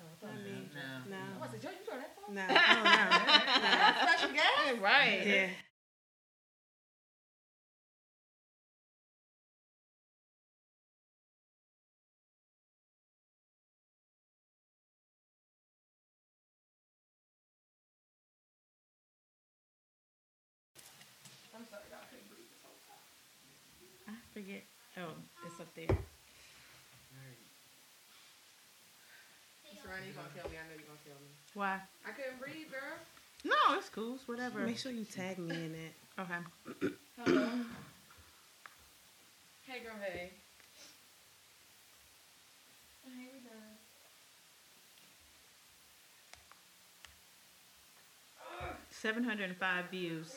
Speaker 3: Oh, I thought
Speaker 4: I
Speaker 3: it was
Speaker 4: mean,
Speaker 2: No.
Speaker 3: I
Speaker 4: no,
Speaker 3: was like, Joe, you doing that for?
Speaker 4: no, oh,
Speaker 3: That's special guest.
Speaker 4: no.
Speaker 1: Right.
Speaker 4: Yeah.
Speaker 1: Forget. Oh, it's up there.
Speaker 3: Mr. Ronnie, you gonna kill me? I know you're gonna kill me.
Speaker 1: Why?
Speaker 3: I couldn't breathe, girl.
Speaker 1: No, it's cool. It's whatever.
Speaker 4: Make sure you tag me in it.
Speaker 1: Okay.
Speaker 3: Hello. hey, girl. Hey. Hey, we done.
Speaker 1: Seven hundred and five views.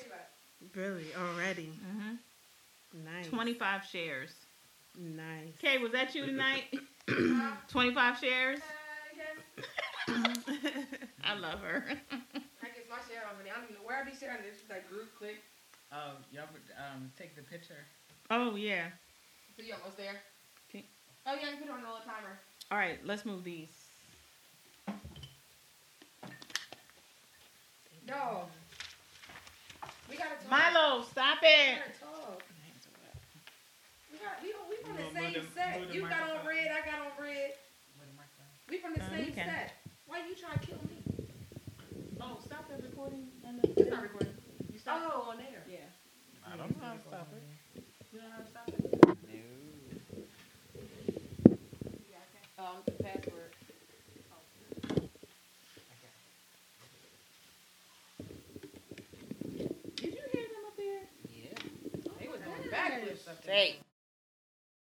Speaker 4: Really, already.
Speaker 1: hmm
Speaker 4: Nice.
Speaker 1: Twenty-five shares.
Speaker 4: Nice.
Speaker 1: Okay, was that you tonight? Twenty-five shares. I love her.
Speaker 3: I get my share already. I don't even know where I be sharing this. Like group click.
Speaker 2: Oh, y'all would um take the picture.
Speaker 1: oh yeah.
Speaker 3: So you almost there?
Speaker 1: Okay.
Speaker 3: Oh yeah, you put it on the little timer.
Speaker 1: All right, let's move these.
Speaker 3: No. We gotta talk.
Speaker 1: Milo, stop
Speaker 3: We
Speaker 1: it.
Speaker 3: Gotta. We got we we from the same
Speaker 2: the-
Speaker 3: set.
Speaker 2: the
Speaker 3: You got on
Speaker 2: microphone.
Speaker 3: red. I got on red.
Speaker 2: What am I saying?
Speaker 3: We from the
Speaker 1: Oh,
Speaker 3: same
Speaker 1: okay.
Speaker 3: set. Why you trying to kill me?
Speaker 1: Oh, stop the recording.
Speaker 3: It's not recording.
Speaker 1: You
Speaker 3: Oh, on there.
Speaker 1: Yeah.
Speaker 2: I don't know how to stop it.
Speaker 1: You don't know how to stop it?
Speaker 2: No.
Speaker 3: Um, the password.
Speaker 1: Did you hear them up there?
Speaker 2: Yeah.
Speaker 3: They was doing backflips up there.
Speaker 1: Say.